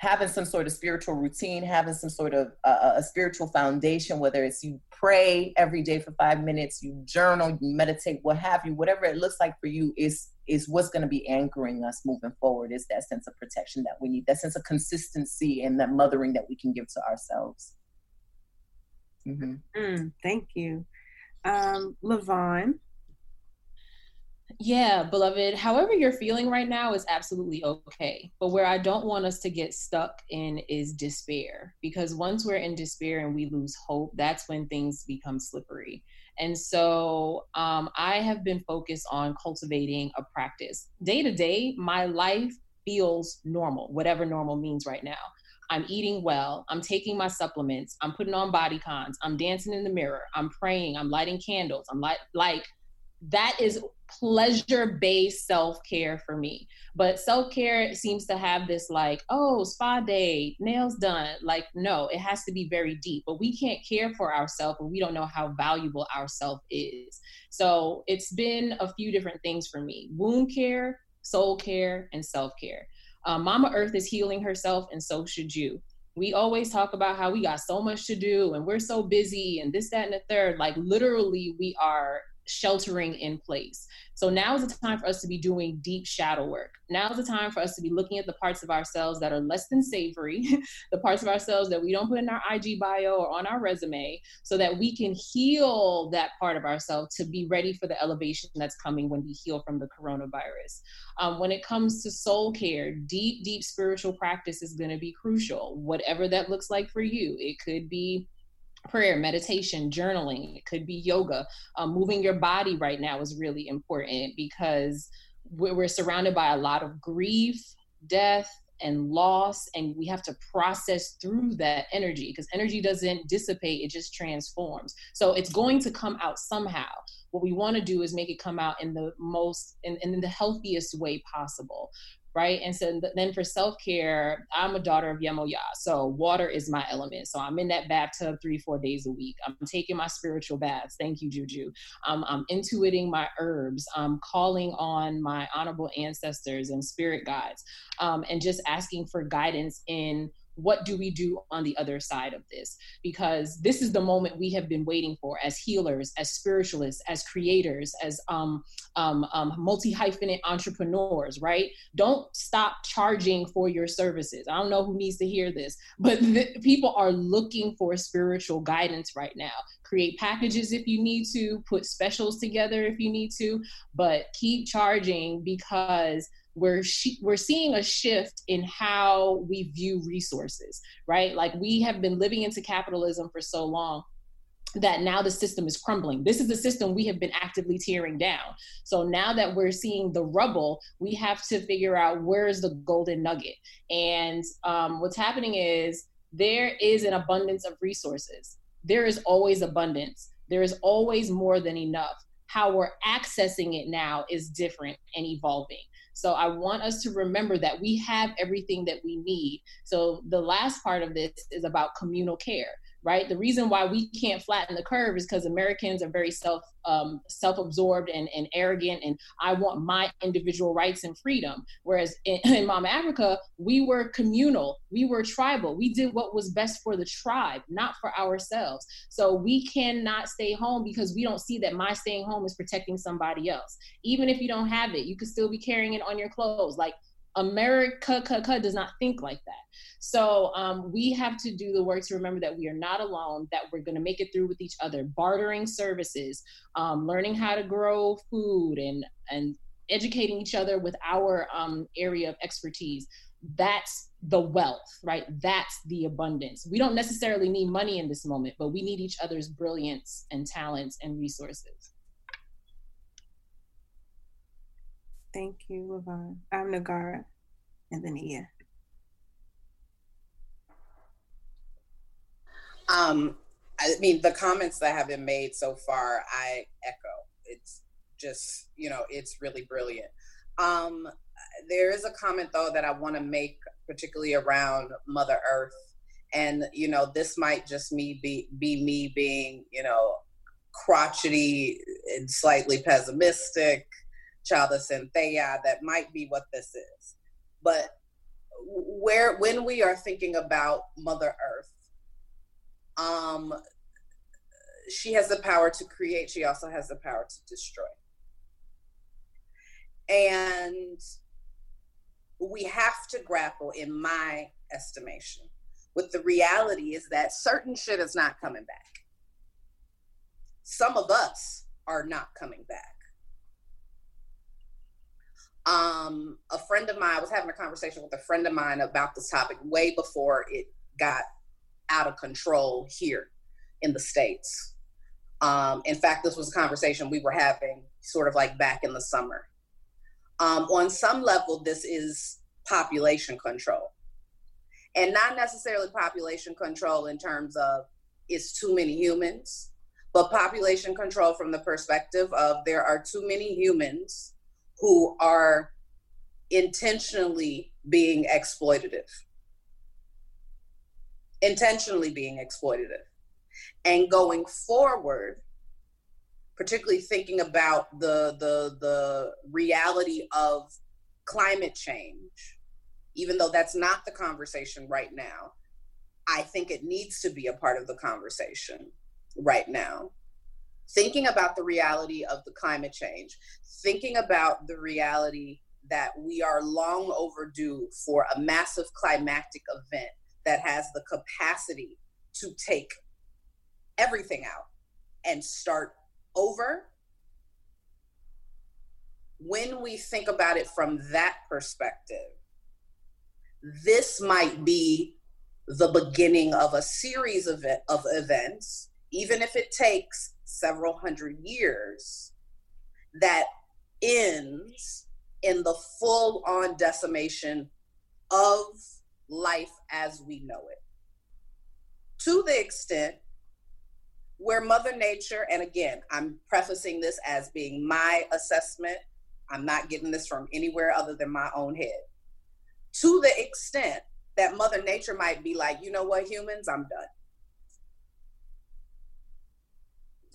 having some sort of spiritual routine, having some sort of uh, a spiritual foundation, whether it's you pray every day for five minutes, you journal, you meditate, what have you, whatever it looks like for you is is what's going to be anchoring us moving forward. Is that sense of protection that we need, that sense of consistency, and that mothering that we can give to ourselves. Mm-hmm. Mm, thank you, um, Lyvonne. Yeah, beloved, however you're feeling right now is absolutely okay. But where I don't want us to get stuck in is despair. Because once we're in despair and we lose hope, that's when things become slippery. And so um, I have been focused on cultivating a practice. Day to day, my life feels normal, whatever normal means right now. I'm eating well. I'm taking my supplements. I'm putting on body cons. I'm dancing in the mirror. I'm praying. I'm lighting candles. I'm like, like, that is pleasure based self care for me. But self care seems to have this like, oh, spa day, nails done. Like, no, it has to be very deep. But we can't care for ourselves and we don't know how valuable ourself is. So it's been a few different things for me wound care, soul care, and self care. Um, Mama Earth is healing herself, and so should you we always talk about how we got so much to do and we're so busy and this, that, and the third. Like, literally, we are sheltering in place. So now is the time for us to be doing deep shadow work. Now is the time for us to be looking at the parts of ourselves that are less than savory, the parts of ourselves that we don't put in our IG bio or on our resume, so that we can heal that part of ourselves to be ready for the elevation that's coming when we heal from the coronavirus. Um, when it comes to soul care, deep, deep spiritual practice is going to be crucial, whatever that looks like for you. It could be prayer, meditation, journaling. It could be yoga. Um, moving your body right now is really important because we're surrounded by a lot of grief, death, and loss, and we have to process through that energy because energy doesn't dissipate, it just transforms. So it's going to come out somehow. What we want to do is make it come out in the most, in, in the healthiest way possible right? And so then for self care, I'm a daughter of Yemoya, so water is my element. So I'm in that bathtub three, four days a week. I'm taking my spiritual baths. Thank you, Juju. Um, I'm intuiting my herbs. I'm calling on my honorable ancestors and spirit guides, um, and just asking for guidance in what do we do on the other side of this? Because this is the moment we have been waiting for as healers, as spiritualists, as creators, as um, um, um, multi hyphenate entrepreneurs, right? Don't stop charging for your services. I don't know who needs to hear this, but people are looking for spiritual guidance right now. Create packages if you need to, put specials together if you need to, but keep charging because we're we're seeing a shift in how we view resources right like we have been living into capitalism for so long that now the system is crumbling. This is the system we have been actively tearing down. So now that we're seeing the rubble, we have to figure out where's the golden nugget. And um, what's happening is there is an abundance of resources. There is always abundance. There is always more than enough. How we're accessing it now is different and evolving. So I want us to remember that we have everything that we need. So the last part of this is about communal care right? The reason why we can't flatten the curve is because Americans are very self um, self-absorbed and, and arrogant, and I want my individual rights and freedom. Whereas in, in Mama Africa, we were communal, we were tribal, we did what was best for the tribe, not for ourselves. So we cannot stay home because we don't see that my staying home is protecting somebody else. Even if you don't have it, you could still be carrying it on your clothes, like. America does not think like that. So um, we have to do the work to remember that we are not alone, that we're going to make it through with each other, bartering services, um, learning how to grow food, and and educating each other with our um, area of expertise. That's the wealth, right? That's the abundance. We don't necessarily need money in this moment, but we need each other's brilliance and talents and resources. Thank you, Lyvonne. I'm Negarra, and then Iya. Um, I mean, the comments that have been made so far, I echo. It's just, you know, it's really brilliant. Um, there is a comment though that I want to make, particularly around Mother Earth, and you know, this might just me be be me being, you know, crotchety and slightly pessimistic, child of Cynthia. That might be what this is, but where when we are thinking about Mother Earth um, she has the power to create, she also has the power to destroy. And we have to grapple, in my estimation, with the reality is that certain shit is not coming back. Some of us are not coming back. Um, a friend of mine, I was having a conversation with a friend of mine about this topic way before it got out of control here in the States. Um, in fact, this was a conversation we were having sort of like back in the summer. Um, on some level, this is population control. And not necessarily population control in terms of it's too many humans, but population control from the perspective of there are too many humans who are intentionally being exploitative intentionally being exploitative. And going forward, particularly thinking about the the the reality of climate change, even though that's not the conversation right now, I think it needs to be a part of the conversation right now. Thinking about the reality of the climate change, thinking about the reality that we are long overdue for a massive climactic event that has the capacity to take everything out and start over. When we think about it from that perspective, this might be the beginning of a series of, of events, even if it takes several hundred years, that ends in the full on decimation of life as we know it. To the extent where Mother Nature, and again, I'm prefacing this as being my assessment, I'm not getting this from anywhere other than my own head. To the extent that Mother Nature might be like, you know what, humans, I'm done.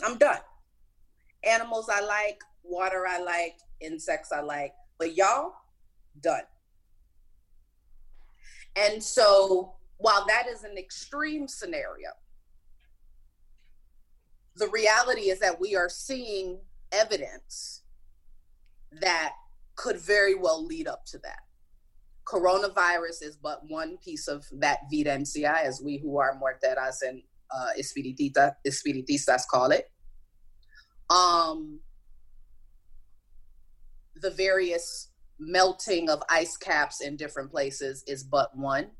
I'm done. Animals I like, water I like, insects I like, but y'all, done. And so, while that is an extreme scenario, the reality is that we are seeing evidence that could very well lead up to that. Coronavirus is but one piece of that videncia, as we who are muerteras and uh, espiritita, espiritistas call it. Um, the various melting of ice caps in different places is but one.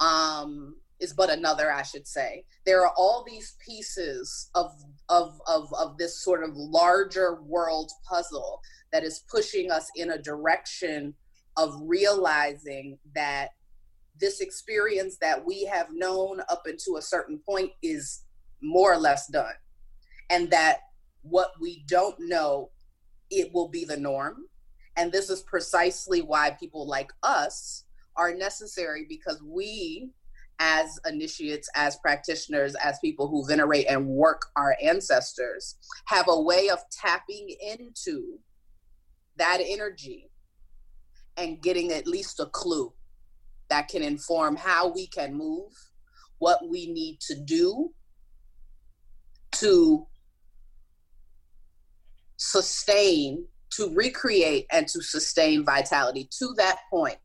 Um, is but another, I should say. There are all these pieces of of of of this sort of larger world puzzle that is pushing us in a direction of realizing that this experience that we have known up until a certain point is more or less done. And that what we don't know it will be the norm. And this is precisely why people like us are necessary because we as initiates as practitioners as people who venerate and work our ancestors have a way of tapping into that energy and getting at least a clue that can inform how we can move what we need to do to sustain, to recreate, and to sustain vitality to that point.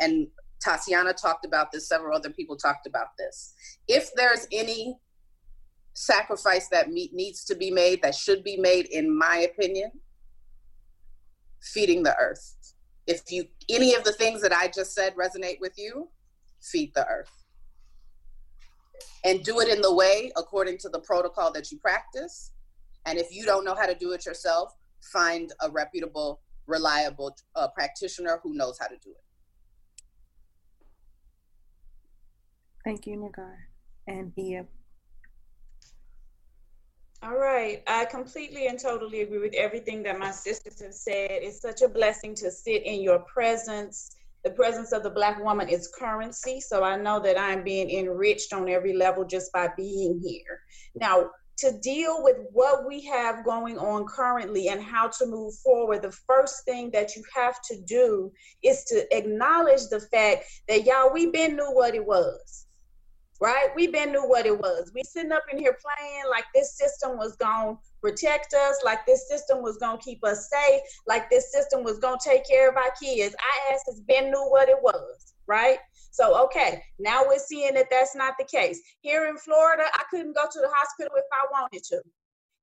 And Tatianna talked about this, several other people talked about this. If there's any sacrifice that needs to be made, that should be made, in my opinion, feeding the earth. If you any of the things that I just said resonate with you, feed the earth. And do it in the way according to the protocol that you practice and if you don't know how to do it yourself, find a reputable, reliable uh, practitioner who knows how to do it. Thank you, Negarra and Iya. All right. I completely and totally agree with everything that my sisters have said. It's such a blessing to sit in your presence. The presence of the Black woman is currency. So I know that I'm being enriched on every level just by being here. Now, to deal with what we have going on currently and how to move forward, the first thing that you have to do is to acknowledge the fact that y'all, we been knew what it was. Right? We been knew what it was. We sitting up in here playing like this system was gonna protect us, like this system was gonna keep us safe, like this system was gonna take care of our kids. I asked has been knew what it was, right? So, okay, now we're seeing that that's not the case. Here in Florida, I couldn't go to the hospital if I wanted to.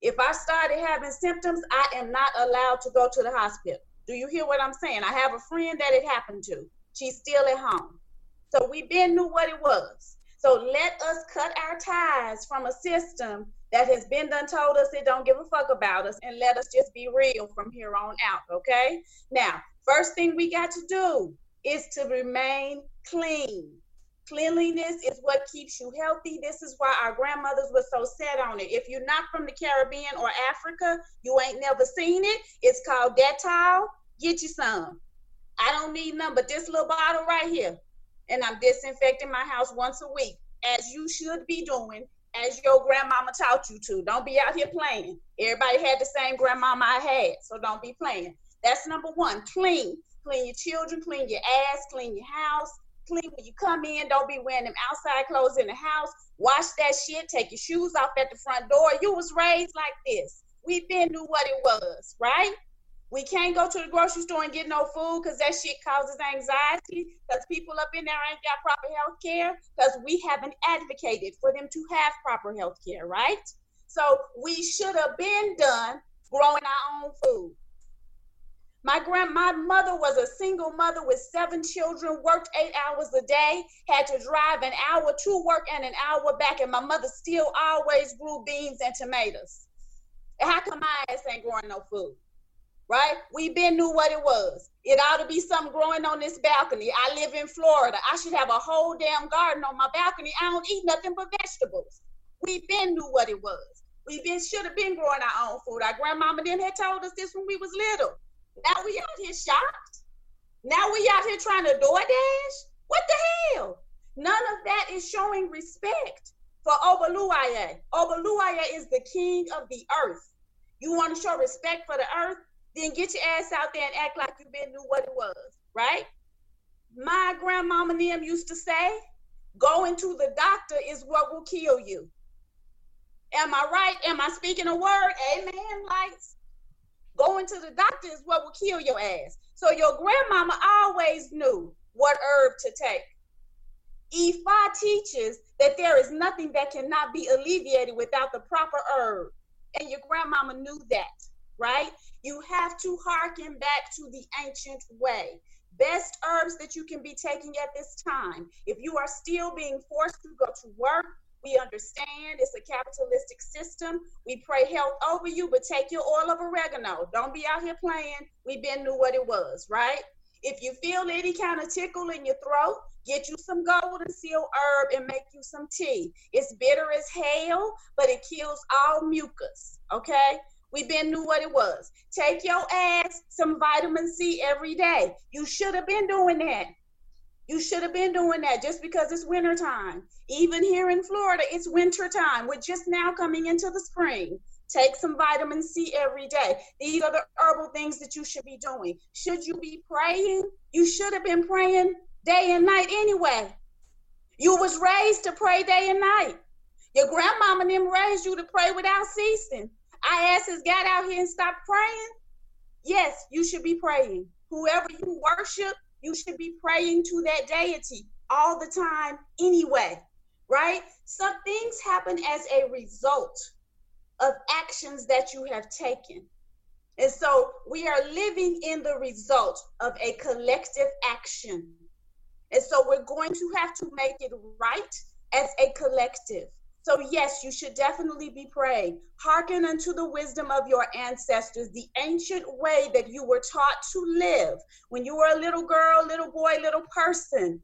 If I started having symptoms, I am not allowed to go to the hospital. Do you hear what I'm saying? I have a friend that it happened to. She's still at home. So we been knew what it was. So let us cut our ties from a system that has been done told us it don't give a fuck about us and let us just be real from here on out, okay? Now, first thing we got to do is to remain clean. Cleanliness is what keeps you healthy. This is why our grandmothers were so set on it. If you're not from the Caribbean or Africa, you ain't never seen it. It's called Dettol. Get you some. I don't need none but this little bottle right here. And I'm disinfecting my house once a week, as you should be doing, as your grandmama taught you to. Don't be out here playing. Everybody had the same grandmama I had, so don't be playing. That's number one. Clean. Clean your children, clean your ass, clean your house, clean when you come in. Don't be wearing them outside clothes in the house. Wash that shit. Take your shoes off at the front door. You was raised like this. We been knew what it was, right? We can't go to the grocery store and get no food because that shit causes anxiety because people up in there ain't got proper health care because we haven't advocated for them to have proper health care, right? So we should have been done growing our own food. My grand, my mother was a single mother with seven children, worked eight hours a day, had to drive an hour to work and an hour back, and my mother still always grew beans and tomatoes. How come my ass ain't growing no food? Right? We been knew what it was. It ought to be something growing on this balcony. I live in Florida. I should have a whole damn garden on my balcony. I don't eat nothing but vegetables. We been knew what it was. We been should have been growing our own food. Our grandmama then had told us this when we was little. Now we out here shocked. Now we out here trying to DoorDash. What the hell? None of that is showing respect for Obaluaye. Obaluaye is the king of the earth. You want to show respect for the earth? Then get your ass out there and act like you been knew what it was, right? My grandmama and them used to say, going to the doctor is what will kill you. Am I right? Am I speaking a word? Amen. Lights. Going to the doctor is what will kill your ass. So your grandmama always knew what herb to take. Ifa teaches that there is nothing that cannot be alleviated without the proper herb. And your grandmama knew that, right? You have to hearken back to the ancient way. best herbs that you can be taking at this time. If you are still being forced to go to work, we understand it's a capitalistic system. We pray health over you, but take your oil of oregano. Don't be out here playing. We been knew what it was, right? If you feel any kind of tickle in your throat, get you some golden seal herb and make you some tea. It's bitter as hell, but it kills all mucus. Okay? We been knew what it was. Take your ass some vitamin C every day. You should have been doing that. You should have been doing that just because it's winter time. Even here in Florida, it's winter time. We're just now coming into the spring. Take some vitamin C every day. These are the herbal things that you should be doing. Should you be praying? You should have been praying day and night anyway. You was raised to pray day and night. Your grandmama and them raised you to pray without ceasing. Our asses got out here and stopped praying. Yes, you should be praying. Whoever you worship, you should be praying to that deity all the time anyway, right? Some things happen as a result of actions that you have taken. And so we are living in the result of a collective action. And so we're going to have to make it right as a collective. So, yes, you should definitely be praying. Hearken unto the wisdom of your ancestors, the ancient way that you were taught to live when you were a little girl, little boy, little person.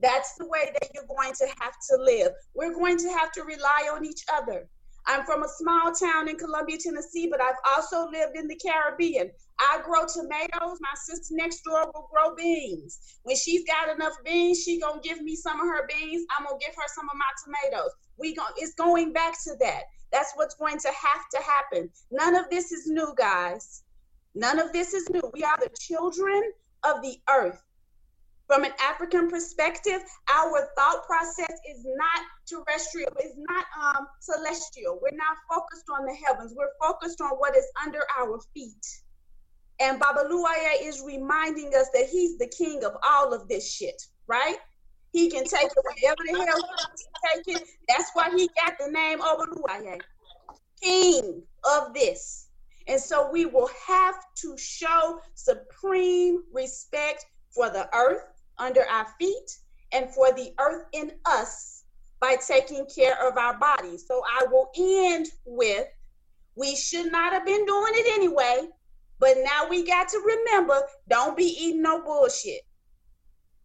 That's the way that you're going to have to live. We're going to have to rely on each other. I'm from a small town in Columbia, Tennessee, but I've also lived in the Caribbean. I grow tomatoes. My sister next door will grow beans. When she's got enough beans, she gonna give me some of her beans. I'm gonna give her some of my tomatoes. We go, it's going back to that. That's what's going to have to happen. None of this is new, guys. None of this is new. We are the children of the earth. From an African perspective, our thought process is not terrestrial, it's not um, celestial. We're not focused on the heavens. We're focused on what is under our feet. And Babaluaya is reminding us that he's the king of all of this shit, right? He can take it wherever the hell he wants to take it. That's why he got the name Obaluaye, king of this. And so we will have to show supreme respect for the earth under our feet and for the earth in us by taking care of our bodies. So I will end with we should not have been doing it anyway, but now we got to remember don't be eating no bullshit.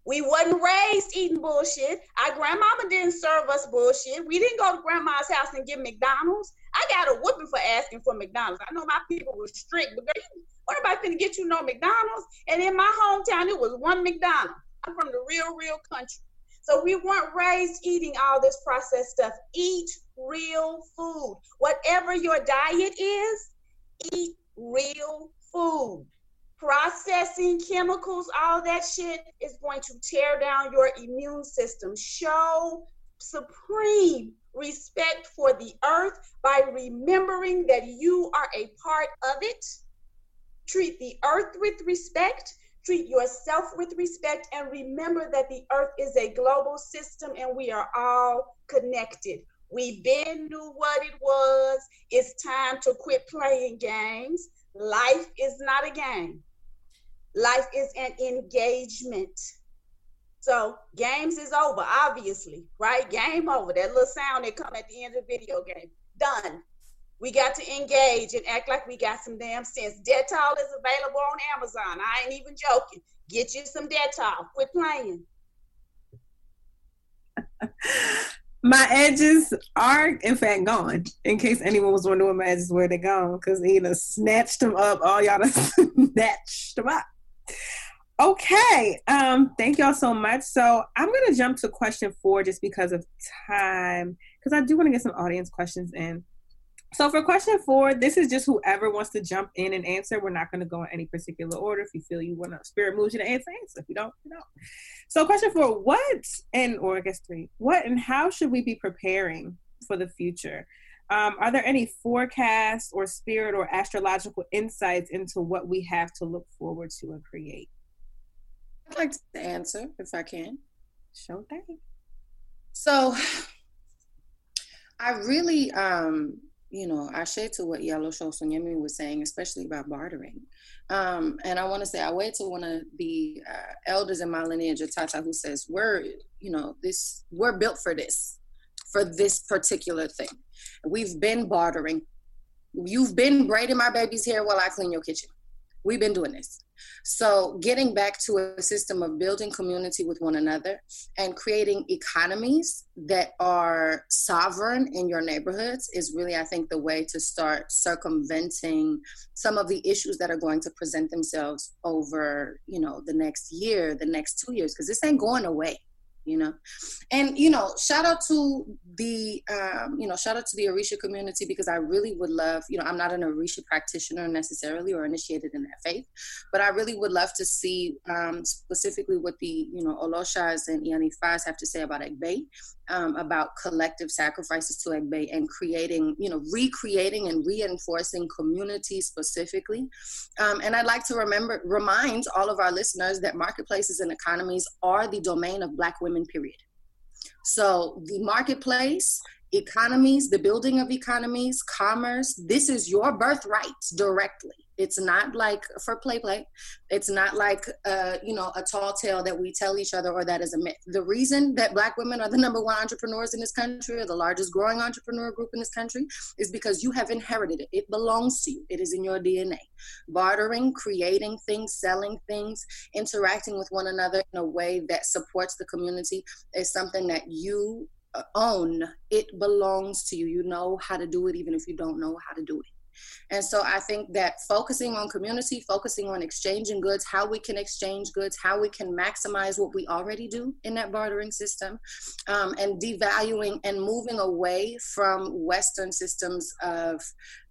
We wasn't raised eating bullshit. Our grandmama didn't serve us bullshit. We didn't go to grandma's house and get McDonald's. I got a whooping for asking for McDonald's. I know my people were strict, but girl, what finna get you no McDonald's? And in my hometown, it was one McDonald's. I'm from the real, real country. So we weren't raised eating all this processed stuff. Eat real food. Whatever your diet is, eat real food processing chemicals, all that shit is going to tear down your immune system. Show supreme respect for the earth by remembering that you are a part of it. Treat the earth with respect. Treat yourself with respect and remember that the earth is a global system and we are all connected. We been knew what it was. It's time to quit playing games. Life is not a game. Life is an engagement. So games is over, obviously, right? Game over. That little sound that come at the end of the video game. Done. We got to engage and act like we got some damn sense. Dettol is available on Amazon. I ain't even joking. Get you some Dettol. Quit playing. my edges are in fact gone. In case anyone was wondering my edges where they gone, because he done snatched them up. All y'all snatched them up. Okay. Um, thank y'all so much. So I'm gonna jump to question four just because of time, because I do want to get some audience questions in. So for question four, this is just whoever wants to jump in and answer. We're not going to go in any particular order. If you feel you want to, spirit moves you to answer, answer. If you don't, you don't. So question four, what and or I guess three, what and how should we be preparing for the future? Um, are there any forecasts or spirit or astrological insights into what we have to look forward to and create? I'd like to answer if I can. Show thing. So I really um you know, I share to what Iyalosha Oshunyemi was saying, especially about bartering. Um, and I want to say, I wait to one of the uh, elders in my lineage, Tata, who says, we're, you know, this, we're built for this, for this particular thing. We've been bartering. You've been braiding my baby's hair while I clean your kitchen. We've been doing this. So, getting back to a system of building community with one another and creating economies that are sovereign in your neighborhoods is really, I think, the way to start circumventing some of the issues that are going to present themselves over, you know, the next year, the next two years, because this ain't going away you know? And you know shout out to the um, you know shout out to the orisha community because i really would love you know i'm not an orisha practitioner necessarily or initiated in that faith but i really would love to see um, specifically what the you know oloshas and iyanifas have to say about egbe um, about collective sacrifices to Egbe and creating, you know, recreating and reinforcing community specifically. Um, and I'd like to remember, remind all of our listeners that marketplaces and economies are the domain of Black women, period. So the marketplace economies, the building of economies, commerce, this is your birthright directly. It's not like for play play. It's not like uh, you know a tall tale that we tell each other or that is a myth. The reason that Black women are the number one entrepreneurs in this country or the largest growing entrepreneur group in this country is because you have inherited it. It belongs to you. It is in your DNA. Bartering, creating things, selling things, interacting with one another in a way that supports the community is something that you own. It belongs to you. You know how to do it, even if you don't know how to do it. And so I think that focusing on community, focusing on exchanging goods, how we can exchange goods, how we can maximize what we already do in that bartering system, um, and devaluing and moving away from Western systems of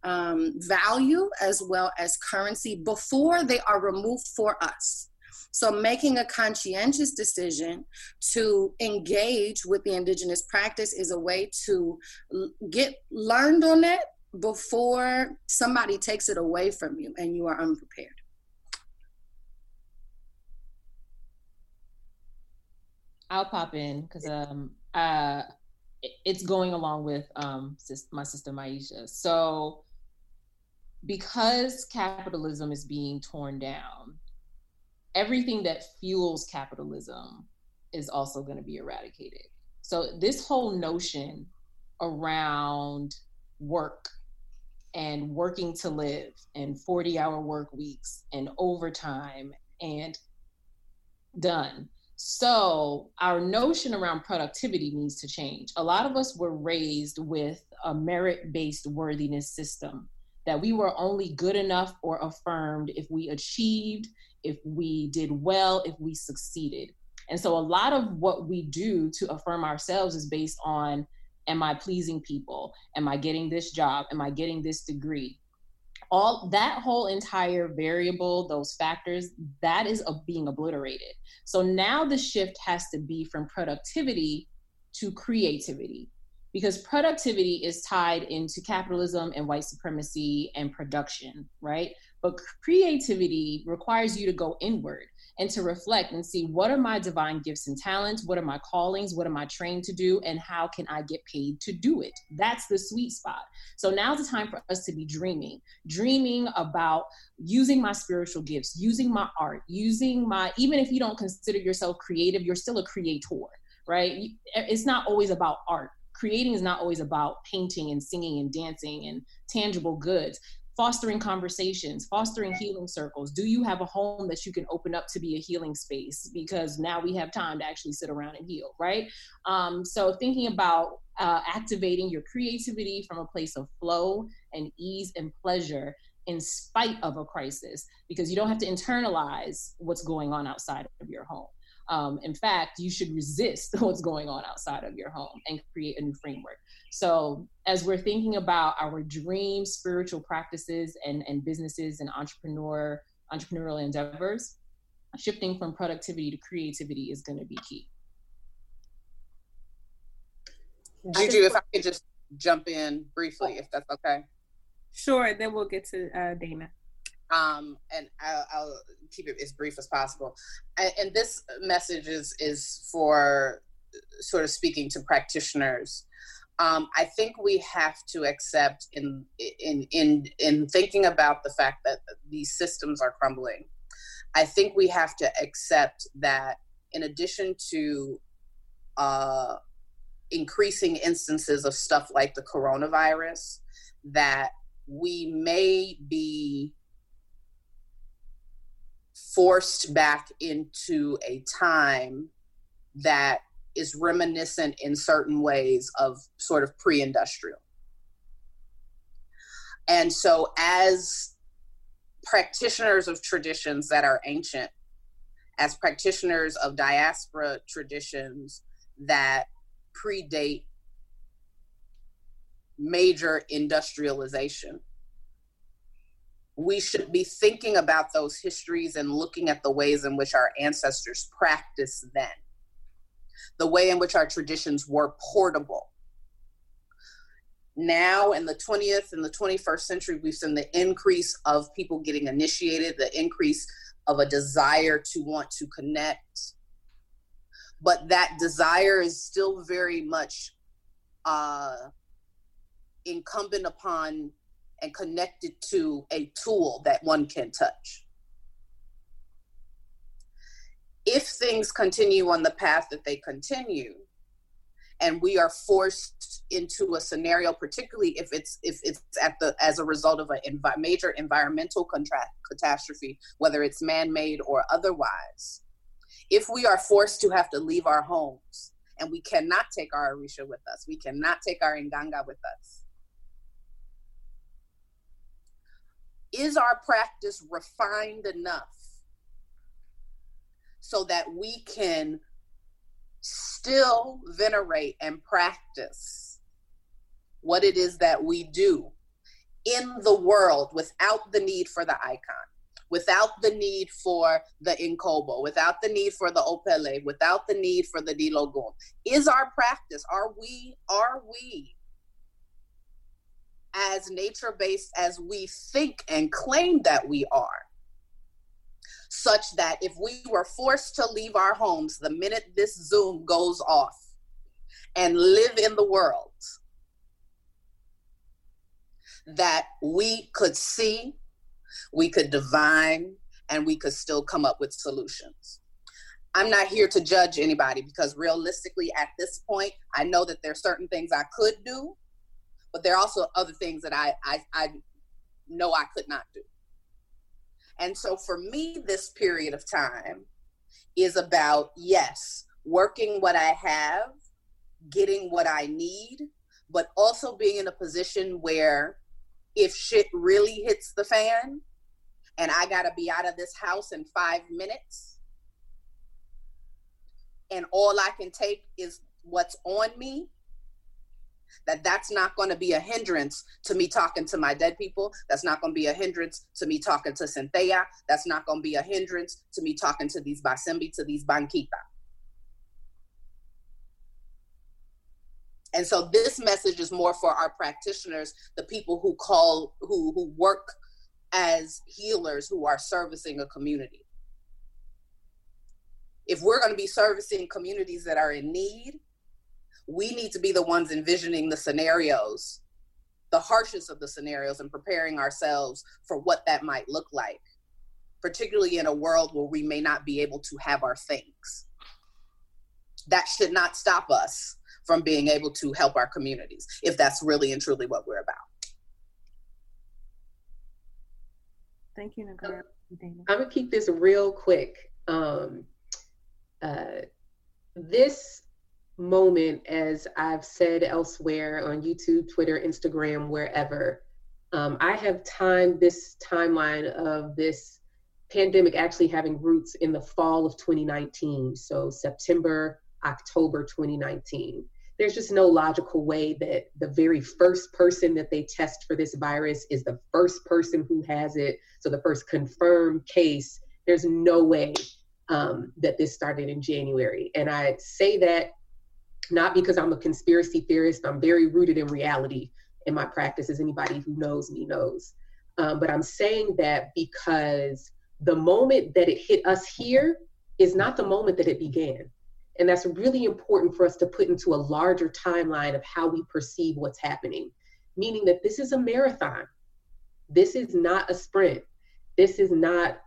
um, value as well as currency before they are removed for us. So, making a conscientious decision to engage with the indigenous practice is a way to get learned on it before somebody takes it away from you and you are unprepared. I'll pop in because um uh it's going along with um my sister Myesha. So because capitalism is being torn down, everything that fuels capitalism is also going to be eradicated. So this whole notion around work and working to live and 40 hour work weeks and overtime and done. So, our notion around productivity needs to change. A lot of us were raised with a merit based worthiness system that we were only good enough or affirmed if we achieved, if we did well, if we succeeded. And so, a lot of what we do to affirm ourselves is based on am i pleasing people? Am i getting this job? Am i getting this degree? All that whole entire variable those factors that is being obliterated. So now the shift has to be from productivity to creativity because productivity is tied into capitalism and white supremacy and production right but creativity requires you to go inward and to reflect and see what are my divine gifts and talents, what are my callings, what am I trained to do, and how can I get paid to do it? That's the sweet spot. So now's the time for us to be dreaming, dreaming about using my spiritual gifts, using my art, using my, even if you don't consider yourself creative, you're still a creator, right? Eh, it's not always about art creating is not always about painting and singing and dancing and tangible goods fostering conversations, fostering healing circles. Do you have a home that you can open up to be a healing space? Because now we have time to actually sit around and heal, right? Um, so thinking about uh, activating your creativity from a place of flow and ease and pleasure in spite of a crisis, because you don't have to internalize what's going on outside of your home. Um, in fact, you should resist what's going on outside of your home and create a new framework. So, as we're thinking about our dream spiritual practices and, and businesses and entrepreneur entrepreneurial endeavors, shifting from productivity to creativity is going to be key. Juju, if I could just jump in briefly, if that's okay. Sure, and then we'll get to uh, Dayna um, and I'll, I'll, keep it as brief as possible. And, this message is is for sort of speaking to practitioners. um, I think we have to accept in in in in thinking about the fact that these systems are crumbling. I think we have to accept that in addition to uh, increasing instances of stuff like the coronavirus, that we may be forced back into a time that is reminiscent in certain ways of sort of pre industrial. And so, as practitioners of traditions that are ancient, as practitioners of diaspora traditions that predate major industrialization, we should be thinking about those histories and looking at the ways in which our ancestors practiced then the way in which our traditions were portable. Now, in the 20th and the 21st century, we've seen the increase of people getting initiated, the increase of a desire to want to connect. But that desire is still very much uh, incumbent upon and connected to a tool that one can touch. If things continue on the path that they continue and we are forced into a scenario particularly if it's if it's at the as a result of a envi- major environmental contra- catastrophe whether it's man-made or otherwise if we are forced to have to leave our homes and we cannot take our orisha with us we cannot take our inganga with us is our practice refined enough so that we can still venerate and practice what it is that we do in the world without the need for the icon, without the need for the Inkobo, without the need for the Opele, without the need for the Dilogun. Is our practice, are we, are we as nature based as we think and claim that we are? such that if we were forced to leave our homes the minute this Zoom goes off and live in the world, that we could see, we could divine, and we could still come up with solutions. I'm not here to judge anybody because realistically, at this point, I know that there are certain things I could do, but there are also other things that I, I, I know I could not do. And so for me, this period of time is about, yes, working what I have, getting what I need, but also being in a position where if shit really hits the fan and I got to be out of this house in five minutes, and all I can take is what's on me, that that's not going to be a hindrance to me talking to my dead people. That's not going to be a hindrance to me talking to Cynthia. That's not going to be a hindrance to me talking to these Basimbi, to these Banquita. And so this message is more for our practitioners, the people who call, who, who work as healers who are servicing a community. If we're going to be servicing communities that are in need, we need to be the ones envisioning the scenarios, the harshest of the scenarios, and preparing ourselves for what that might look like, particularly in a world where we may not be able to have our things. That should not stop us from being able to help our communities if that's really and truly what we're about. Thank you, Nicole. I'm gonna keep this real quick. Um, uh, this moment, as I've said elsewhere on YouTube, Twitter, Instagram, wherever. Um, I have timed this timeline of this pandemic actually having roots in the fall of 2019. So September, October 2019. There's just no logical way that the very first person that they test for this virus is the first person who has it. So the first confirmed case, there's no way um, that this started in January. And I say that not because I'm a conspiracy theorist. I'm very rooted in reality in my practice, as anybody who knows me knows. Um, but I'm saying that because the moment that it hit us here is not the moment that it began. And that's really important for us to put into a larger timeline of how we perceive what's happening, meaning that this is a marathon. This is not a sprint. This is not,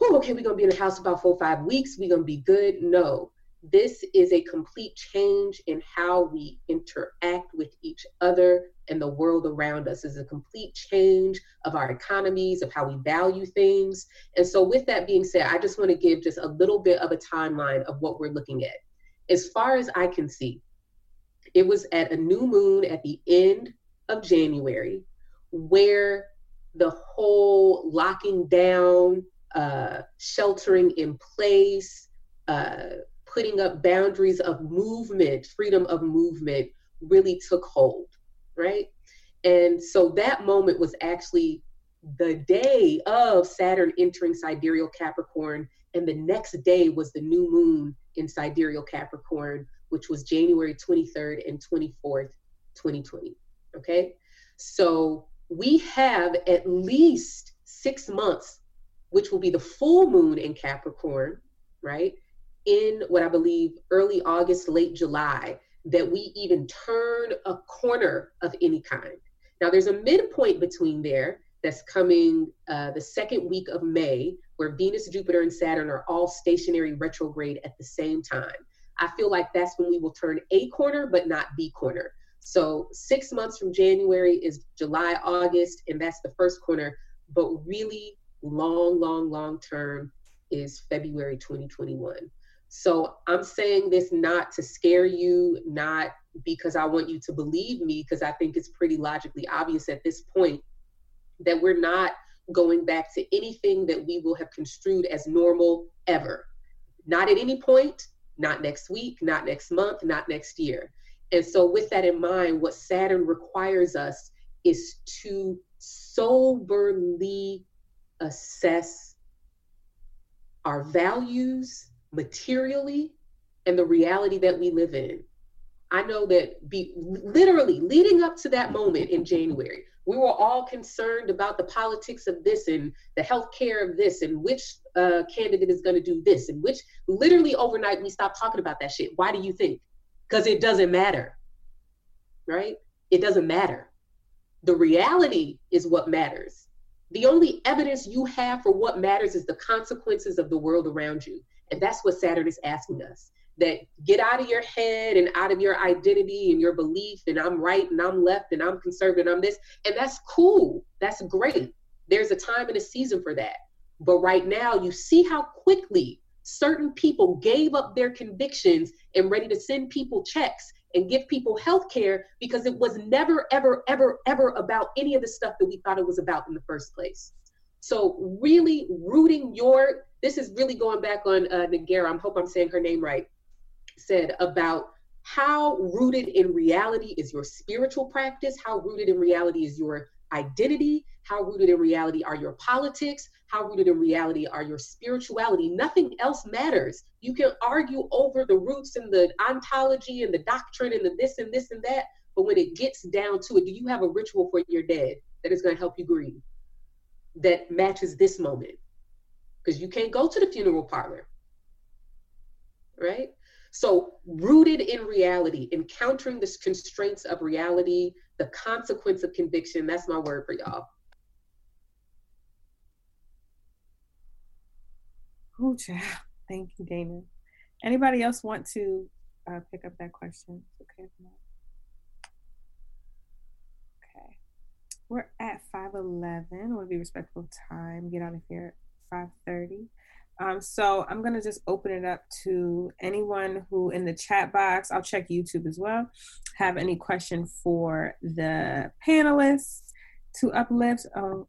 oh, okay, we're going to be in the house about four or five weeks. We're going to be good. No, this is a complete change in how we interact with each other and the world around us. Is a complete change of our economies, of how we value things. And so, with that being said, I just want to give just a little bit of a timeline of what we're looking at. As far as I can see, it was at a new moon at the end of January where the whole locking down, uh, sheltering in place, uh, putting up boundaries of movement, freedom of movement really took hold, right? And so that moment was actually the day of Saturn entering sidereal Capricorn. And the next day was the new moon in sidereal Capricorn, which was January 23rd and 24th, 2020. Okay. So we have at least six months, which will be the full moon in Capricorn, right? In what I believe early August, late July, that we even turn a corner of any kind. Now, there's a midpoint between there that's coming uh, the second week of May, where Venus, Jupiter, and Saturn are all stationary retrograde at the same time. I feel like that's when we will turn a corner, but not B corner. So, six months from January is July, August, and that's the first corner. But really, long, long, long term is February 2021. So I'm saying this not to scare you, not because I want you to believe me, because I think it's pretty logically obvious at this point that we're not going back to anything that we will have construed as normal ever. Not at any point, not next week, not next month, not next year. And so, with that in mind, what Saturn requires us is to soberly assess our values materially and the reality that we live in. I know that be literally leading up to that moment in January, we were all concerned about the politics of this and the health care of this and which uh, candidate is going to do this and which literally overnight we stopped talking about that shit. Why do you think? Because it doesn't matter, right? It doesn't matter. The reality is what matters. The only evidence you have for what matters is the consequences of the world around you. And that's what Saturn is asking us that get out of your head and out of your identity and your belief and I'm right and I'm left and I'm conservative and I'm this. And that's cool. That's great. There's a time and a season for that. But right now, you see how quickly certain people gave up their convictions and ready to send people checks and give people health care because it was never, ever, ever, ever about any of the stuff that we thought it was about in the first place. So, really rooting your this is really going back on uh, Negarra, I hope I'm saying her name right, said about how rooted in reality is your spiritual practice, how rooted in reality is your identity, how rooted in reality are your politics, how rooted in reality are your spirituality. Nothing else matters. You can argue over the roots and the ontology and the doctrine and the this and this and that, but when it gets down to it, do you have a ritual for your dead that is going to help you grieve that matches this moment? because you can't go to the funeral parlor. Right? So, rooted in reality, encountering the constraints of reality, the consequence of conviction, that's my word for y'all. Oh, child. Thank you, Dayna. Anybody else want to uh, pick up that question? Okay. We're at 511. We'll be respectful of time. Get out of here 5.30. Um, so I'm going to just open it up to anyone who in the chat box, I'll check YouTube as well, have any question for the panelists to uplift. Oh.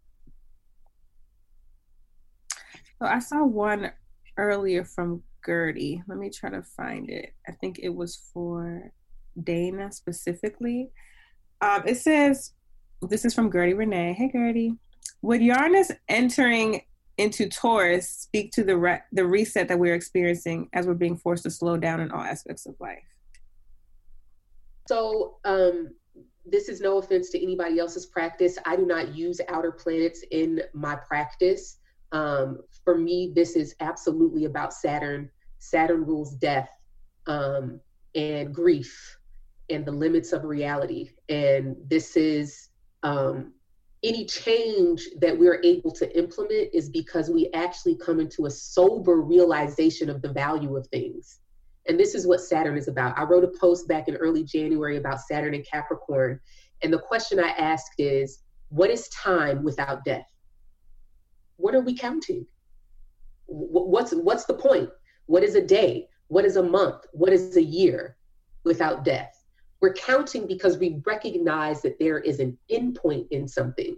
So I saw one earlier from Gertie. Let me try to find it. I think it was for Dayna specifically. Um, it says, this is from Gertie Renee. Hey, Gertie. Would Uranus entering into Taurus speak to the re- the reset that we're experiencing as we're being forced to slow down in all aspects of life? So, um, this is no offense to anybody else's practice. I do not use outer planets in my practice. Um, for me, this is absolutely about Saturn. Saturn rules death. um, and grief and the limits of reality. And this is um, any change that we're able to implement is because we actually come into a sober realization of the value of things. And this is what Saturn is about. I wrote a post back in early January about Saturn and Capricorn. And the question I asked is what is time without death? What are we counting? What's, what's the point? What is a day? What is a month? What is a year without death? We're counting because we recognize that there is an endpoint in something.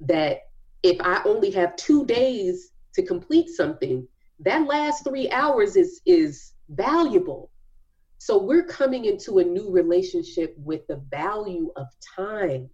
That if I only have two days to complete something, that last three hours is is valuable. So we're coming into a new relationship with the value of time.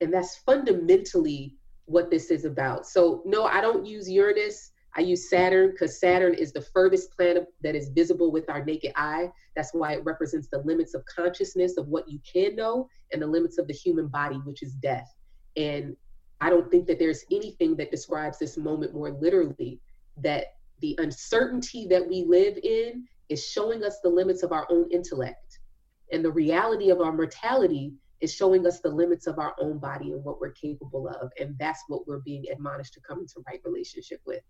And that's fundamentally what this is about. So no, I don't use Uranus I use Saturn because Saturn is the furthest planet that is visible with our naked eye. That's why it represents the limits of consciousness of what you can know and the limits of the human body, which is death. And I don't think that there's anything that describes this moment more literally that the uncertainty that we live in is showing us the limits of our own intellect. And the reality of our mortality is showing us the limits of our own body and what we're capable of. And that's what we're being admonished to come into right relationship with.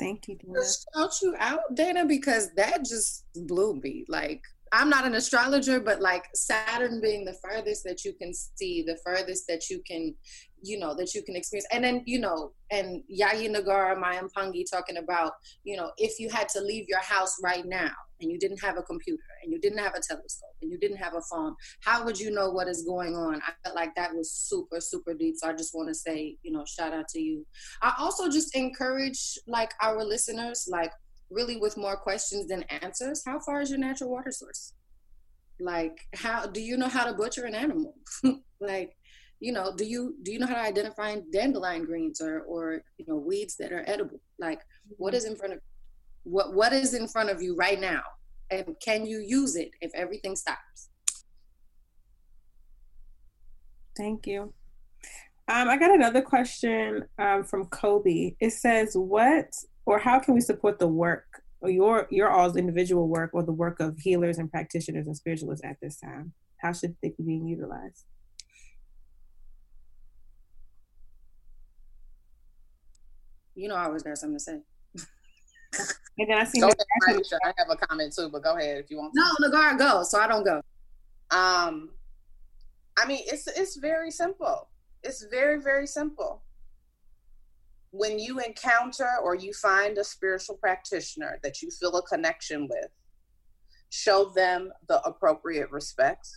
Thank you, Dayna. Shout you out, Dayna, because that just blew me. Like, I'm not an astrologer, but like Saturn being the furthest that you can see, the furthest that you can, you know, that you can experience. And then, you know, and Yayi Negarra, Mayimpangi talking about, you know, if you had to leave your house right now and you didn't have a computer and you didn't have a telescope and you didn't have a phone, how would you know what is going on? I felt like that was super, super deep. So I just want to say, you know, shout out to you. I also just encourage like our listeners, like really with more questions than answers, how far is your natural water source? Like how do you know how to butcher an animal? like you know do you do you know how to identify dandelion greens or or you know weeds that are edible like what mm-hmm. is in front of what what is in front of you right now? And can you use it if everything stops? Thank you. Um, i got another question um, from kobe. It says what or how can we support the work or your your all's individual work or the work of healers and practitioners and spiritualists at this time? How should they be being utilized? You know I always got something to say. And then I see. Go ahead, I have a comment too, but go ahead if you want. To. No, Negarra, go. So I don't go. Um, I mean, it's it's very simple. It's very very simple. When you encounter or you find a spiritual practitioner that you feel a connection with, show them the appropriate respect.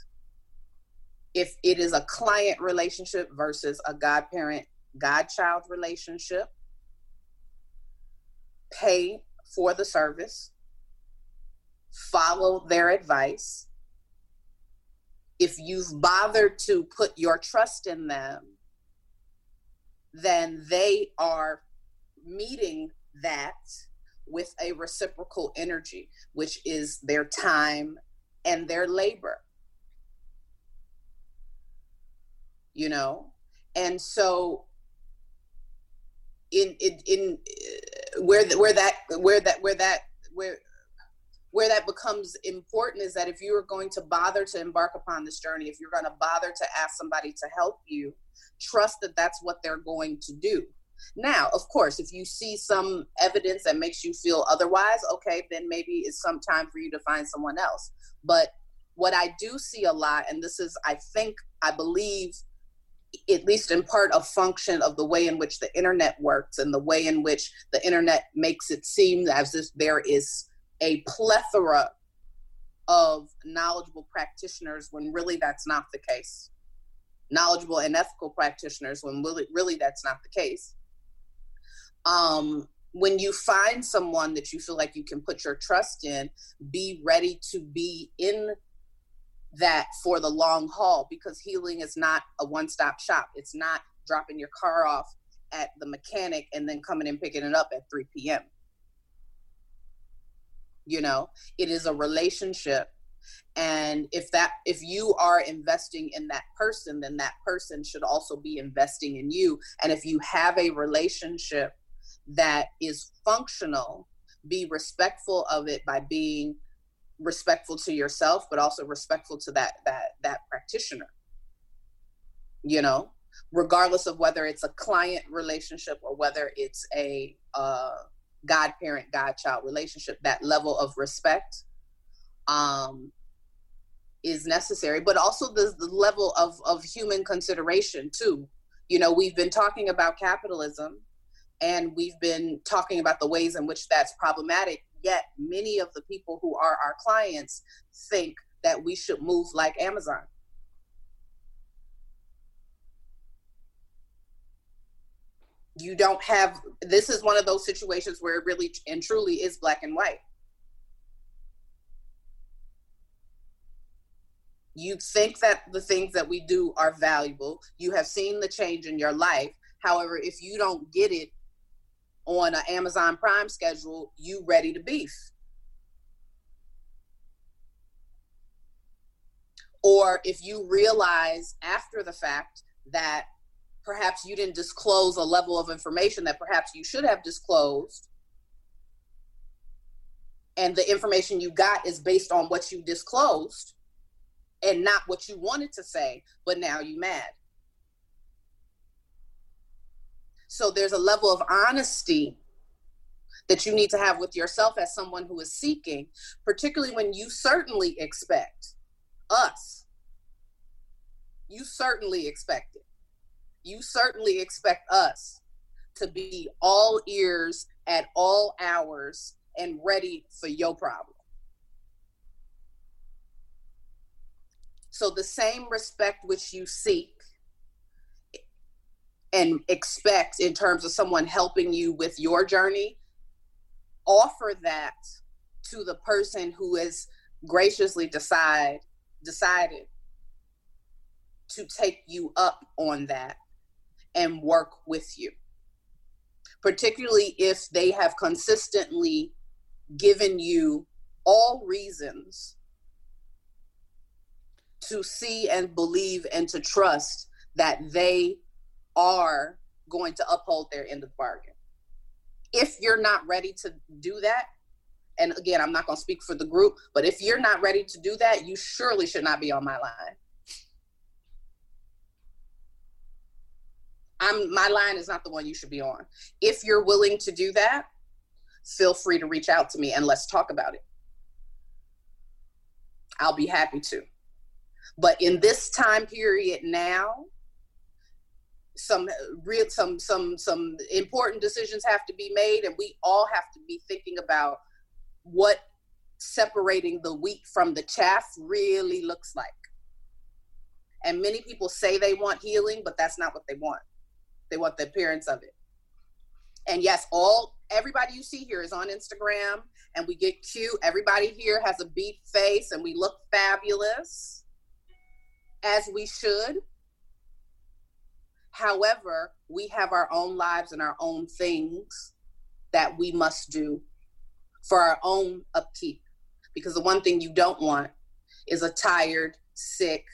If it is a client relationship versus a godparent godchild relationship, pay for the service, follow their advice. If you've bothered to put your trust in them, then they are meeting that with a reciprocal energy, which is their time and their labor. You know? And so in in, in uh, where the, where that where that where that where where that becomes important is that if you are going to bother to embark upon this journey if you're going to bother to ask somebody to help you trust that that's what they're going to do. Now of course if you see some evidence that makes you feel otherwise okay then maybe it's some time for you to find someone else. But what i do see a lot and this is i think i believe at least in part a function of the way in which the internet works and the way in which the internet makes it seem as if there is a plethora of knowledgeable practitioners when really that's not the case. Knowledgeable and ethical practitioners when really really that's not the case. Um when you find someone that you feel like you can put your trust in be ready to be in that for the long haul because healing is not a one stop shop. It's not dropping your car off at the mechanic and then coming and picking it up at 3 p.m. You know, it is a relationship. And if that if you are investing in that person, then that person should also be investing in you. And if you have a relationship that is functional, be respectful of it by being respectful to yourself, but also respectful to that that that practitioner. You know, regardless of whether it's a client relationship or whether it's a uh, godparent godchild relationship, that level of respect um, is necessary, but also the, the level of, of human consideration too. You know, we've been talking about capitalism and we've been talking about the ways in which that's problematic, yet many of the people who are our clients think that we should move like Amazon. You don't have, this is one of those situations where it really and truly is black and white. You think that the things that we do are valuable. You have seen the change in your life. However if you don't get it on an amazon prime schedule you ready to beef or if you realize after the fact that perhaps you didn't disclose a level of information that perhaps you should have disclosed and the information you got is based on what you disclosed and not what you wanted to say, but now you mad. So there's a level of honesty that you need to have with yourself as someone who is seeking, particularly when you certainly expect us. You certainly expect it. You certainly expect us to be all ears at all hours and ready for your problem. So the same respect which you seek and expect in terms of someone helping you with your journey, offer that to the person who has graciously decide decided to take you up on that and work with you. Particularly if they have consistently given you all reasons to see and believe and to trust that they are going to uphold their end of the bargain. If you're not ready to do that, and again, I'm not going to speak for the group, but if you're not ready to do that, you surely should not be on my line. I'm my line is not the one you should be on. If you're willing to do that, feel free to reach out to me and let's talk about it. I'll be happy to. But in this time period now, some uh, real some some some important decisions have to be made and we all have to be thinking about what separating the wheat from the chaff really looks like. And many people say they want healing but that's not what they want. They want the appearance of it. And yes all everybody you see here is on instagram and we get cute. Everybody here has a beat face and we look fabulous as we should. However, we have our own lives and our own things that we must do for our own upkeep. Because the one thing you don't want is a tired, sick,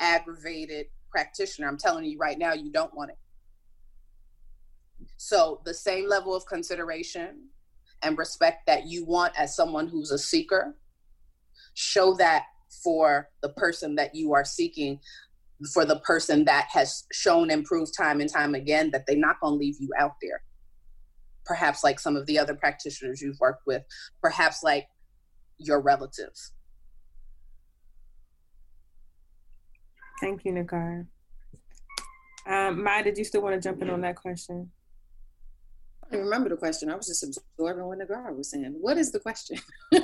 aggravated practitioner. I'm telling you right now, you don't want it. So, the same level of consideration and respect that you want as someone who's a seeker, show that for the person that you are seeking for the person that has shown improved time and time again that they're not going to leave you out there perhaps like some of the other practitioners you've worked with perhaps like your relatives thank you Negarra um, Maya, did you still want to jump in on that question? I remember the question. I was just absorbing what Negarra was saying. What is the question?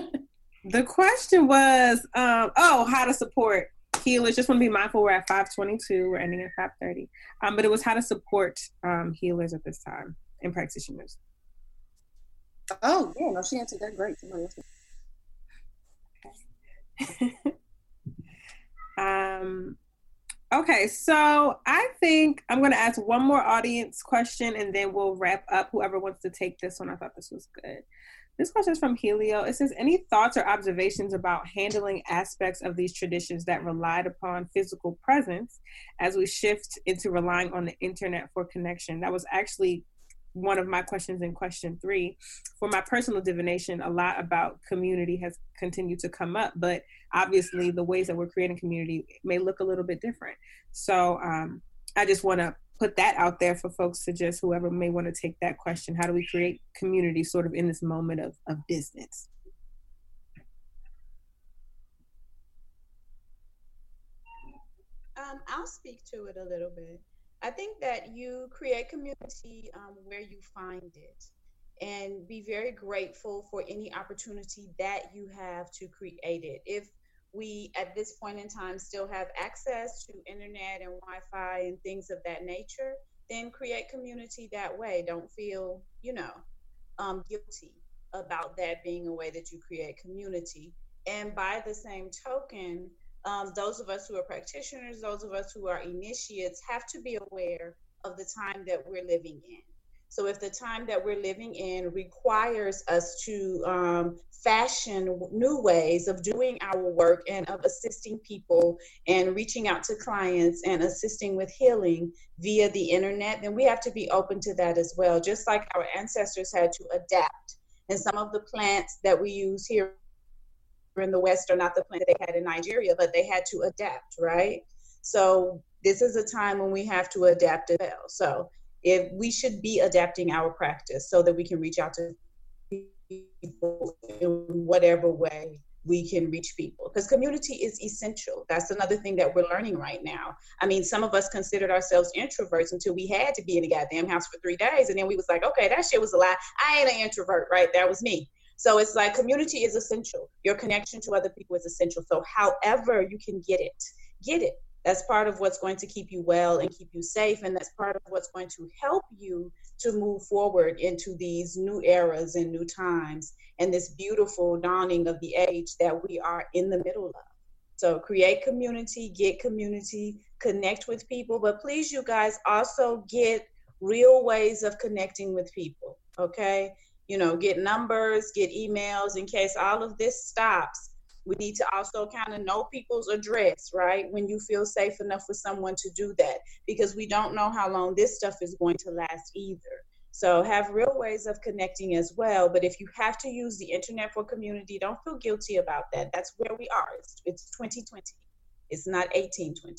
The question was, um, oh, how to support healers. Just want to be mindful we're at 522. We're ending at 530. Um, but it was how to support um, healers at this time and practitioners. Oh, yeah, no, she answered that great. Somebody else. Okay. um, okay, so I think I'm going to ask one more audience question and then we'll wrap up. Whoever wants to take this one, I thought this was good. This question is from Helio. It says, Any thoughts or observations about handling aspects of these traditions that relied upon physical presence as we shift into relying on the internet for connection? That was actually one of my questions in question three. For my personal divination, a lot about community has continued to come up, but obviously the ways that we're creating community may look a little bit different. So um, I just want to put that out there for folks to just whoever may want to take that question. How do we create community sort of in this moment of, of distance? Um, I'll speak to it a little bit. I think that you create community um, where you find it and be very grateful for any opportunity that you have to create it. If we at this point in time still have access to internet and Wi-Fi and things of that nature, then create community that way. Don't feel, you know, um, guilty about that being a way that you create community. And by the same token, um, those of us who are practitioners, those of us who are initiates, have to be aware of the time that we're living in. So, if the time that we're living in requires us to um, fashion new ways of doing our work and of assisting people and reaching out to clients and assisting with healing via the internet, then we have to be open to that as well. Just like our ancestors had to adapt. And some of the plants that we use here in the West are not the plant they had in Nigeria, but they had to adapt, right? So this is a time when we have to adapt as well. So if we should be adapting our practice so that we can reach out to people in whatever way we can reach people because community is essential that's another thing that we're learning right now i mean some of us considered ourselves introverts until we had to be in a goddamn house for three days and then we was like okay that shit was a lie i ain't an introvert right that was me so it's like community is essential. Your connection to other people is essential. So however you can get it, get it. That's part of what's going to keep you well and keep you safe. And that's part of what's going to help you to move forward into these new eras and new times and this beautiful dawning of the age that we are in the middle of. So create community, get community, connect with people. But please, you guys, also get real ways of connecting with people. Okay you know, get numbers, get emails in case all of this stops. We need to also kind of know people's address, right? When you feel safe enough for someone to do that, because we don't know how long this stuff is going to last either. So have real ways of connecting as well. But if you have to use the internet for community, don't feel guilty about that. That's where we are. It's, it's 2020. It's not 1820.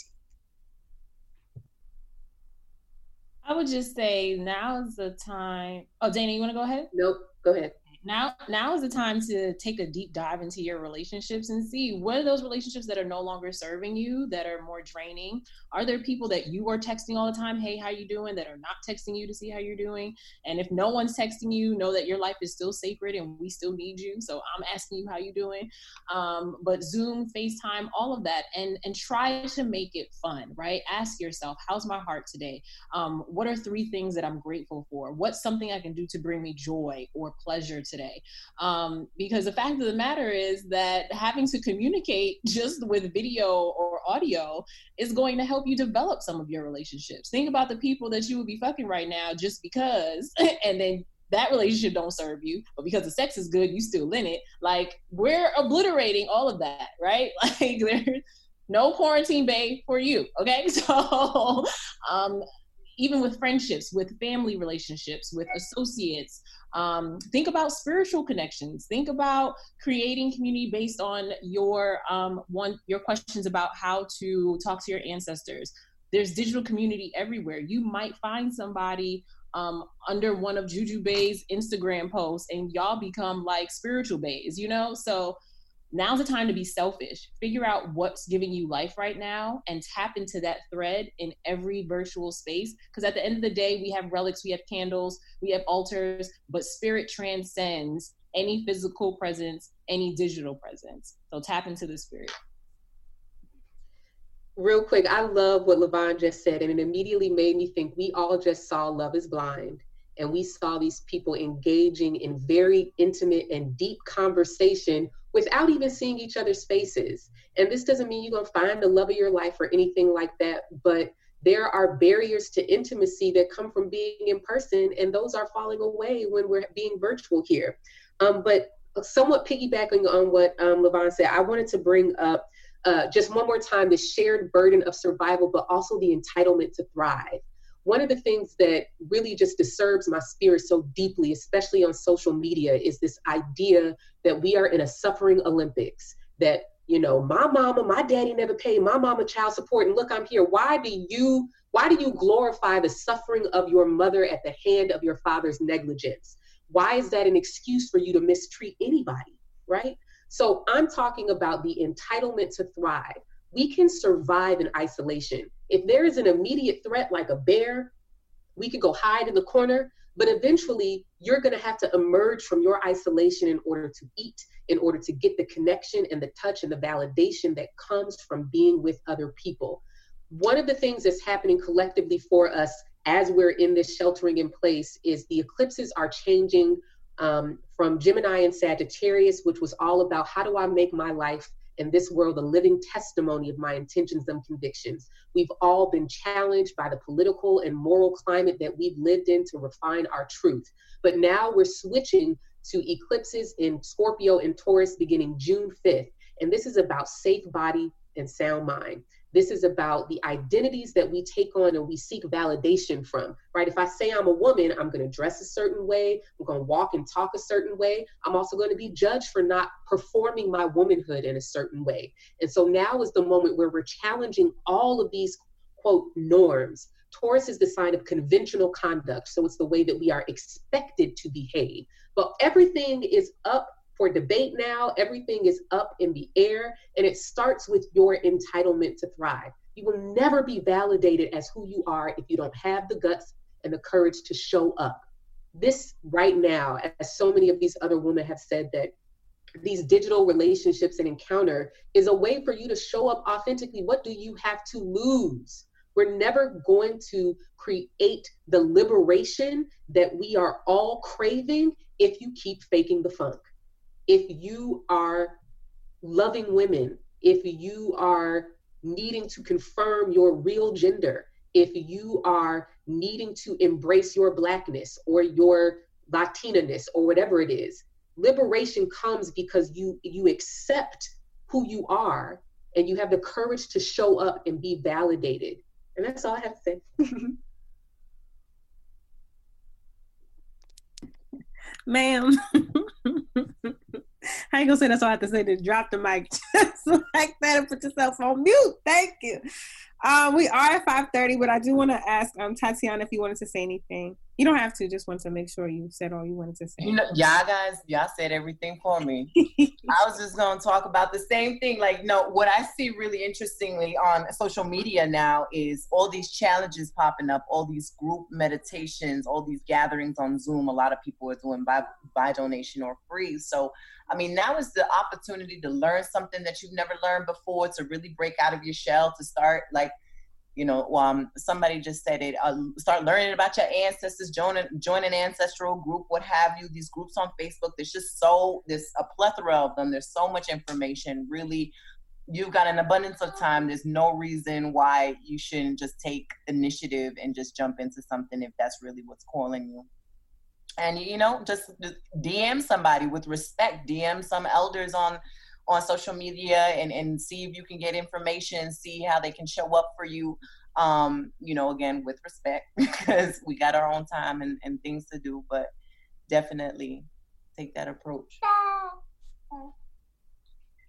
I would just say now is the time. Oh, Dayna, you want to go ahead? Nope. Go ahead now now is the time to take a deep dive into your relationships and see what are those relationships that are no longer serving you that are more draining? Are there people that you are texting all the time hey how you doing? that are not texting you to see how you're doing? And if no one's texting you know that your life is still sacred and we still need you so i'm asking you how you doing? Um, but zoom facetime all of that and and try to make it fun right? Ask yourself how's my heart today? Um, what are three things that i'm grateful for? What's something i can do to bring me joy or pleasure today. Um, because the fact of the matter is that having to communicate just with video or audio is going to help you develop some of your relationships. Think about the people that you would be fucking right now just because, and then that relationship don't serve you, but because the sex is good, you still in it. Like we're obliterating all of that, right? Like there's no quarantine bae for you. Okay. So um even with friendships, with family relationships, with associates, um, think about spiritual connections. Think about creating community based on your um, one your questions about how to talk to your ancestors. There's digital community everywhere. You might find somebody um, under one of Juju Bae's Instagram posts, and y'all become like spiritual baes. You know, so now's the time to be selfish. Figure out what's giving you life right now and tap into that thread in every virtual space. Because at the end of the day, we have relics, we have candles, we have altars, but spirit transcends any physical presence, any digital presence. So tap into the spirit. Real quick, I love what Lyvonne just said, and it immediately made me think we all just saw Love is Blind and we saw these people engaging in very intimate and deep conversation without even seeing each other's faces. And this doesn't mean you're to find the love of your life or anything like that, but there are barriers to intimacy that come from being in person, and those are falling away when we're being virtual here. Um, but somewhat piggybacking on what um, Lyvonne said, I wanted to bring up uh, just one more time the shared burden of survival, but also the entitlement to thrive one of the things that really just disturbs my spirit so deeply, especially on social media, is this idea that we are in a suffering Olympics. That, you know, my mama, my daddy never paid my mama child support, and look, I'm here. Why do you why do you glorify the suffering of your mother at the hand of your father's negligence? Why is that an excuse for you to mistreat anybody, right? So I'm talking about the entitlement to thrive. We can survive in isolation. If there is an immediate threat like a bear, we could go hide in the corner, but eventually you're going to have to emerge from your isolation in order to eat, in order to get the connection and the touch and the validation that comes from being with other people. One of the things that's happening collectively for us as we're in this sheltering in place is the eclipses are changing um, from Gemini and Sagittarius, which was all about how do I make my life in this world a living testimony of my intentions and convictions. We've all been challenged by the political and moral climate that we've lived in to refine our truth. But now we're switching to eclipses in Scorpio and Taurus beginning June 5th. And this is about safe body and sound mind. This is about the identities that we take on and we seek validation from, right? If I say I'm a woman, I'm going to dress a certain way, I'm going to walk and talk a certain way. I'm also going to be judged for not performing my womanhood in a certain way. And so now is the moment where we're challenging all of these, quote, norms. Taurus is the sign of conventional conduct. So it's the way that we are expected to behave. But everything is up for debate now. Everything is up in the air, and it starts with your entitlement to thrive. You will never be validated as who you are if you don't have the guts and the courage to show up. This right now, as so many of these other women have said, that these digital relationships and encounter is a way for you to show up authentically. What do you have to lose? We're never going to create the liberation that we are all craving if you keep faking the funk if you are loving women, if you are needing to confirm your real gender, if you are needing to embrace your blackness or your Latinaness or whatever it is, liberation comes because you you accept who you are and you have the courage to show up and be validated. And that's all I have to say. Ma'am. I ain't gonna say that's all I have to say. Just drop the mic just like that and put yourself on mute. Thank you. Um, we are at five thirty, but I do want to ask um Tatianna if you wanted to say anything. You don't have to. Just want to make sure you said all you wanted to say. You know, y'all guys, y'all said everything for me. I was just gonna talk about the same thing. Like, no, what I see really interestingly on social media now is all these challenges popping up, all these group meditations, all these gatherings on Zoom. A lot of people are doing by by donation or free. So, I mean, now is the opportunity to learn something that you've never learned before, to really break out of your shell, to start like you know um, somebody just said it uh, start learning about your ancestors join, join an ancestral group what have you. These groups on facebook there's just so there's a plethora of them. There's so much information. Really you've got an abundance of time. There's no reason why you shouldn't just take initiative and just jump into something if that's really what's calling you. And you know just dm somebody with respect. Dm some elders on on social media and, and see if you can get information, see how they can show up for you. Um, you know, again, with respect, because we got our own time and, and things to do, but definitely take that approach.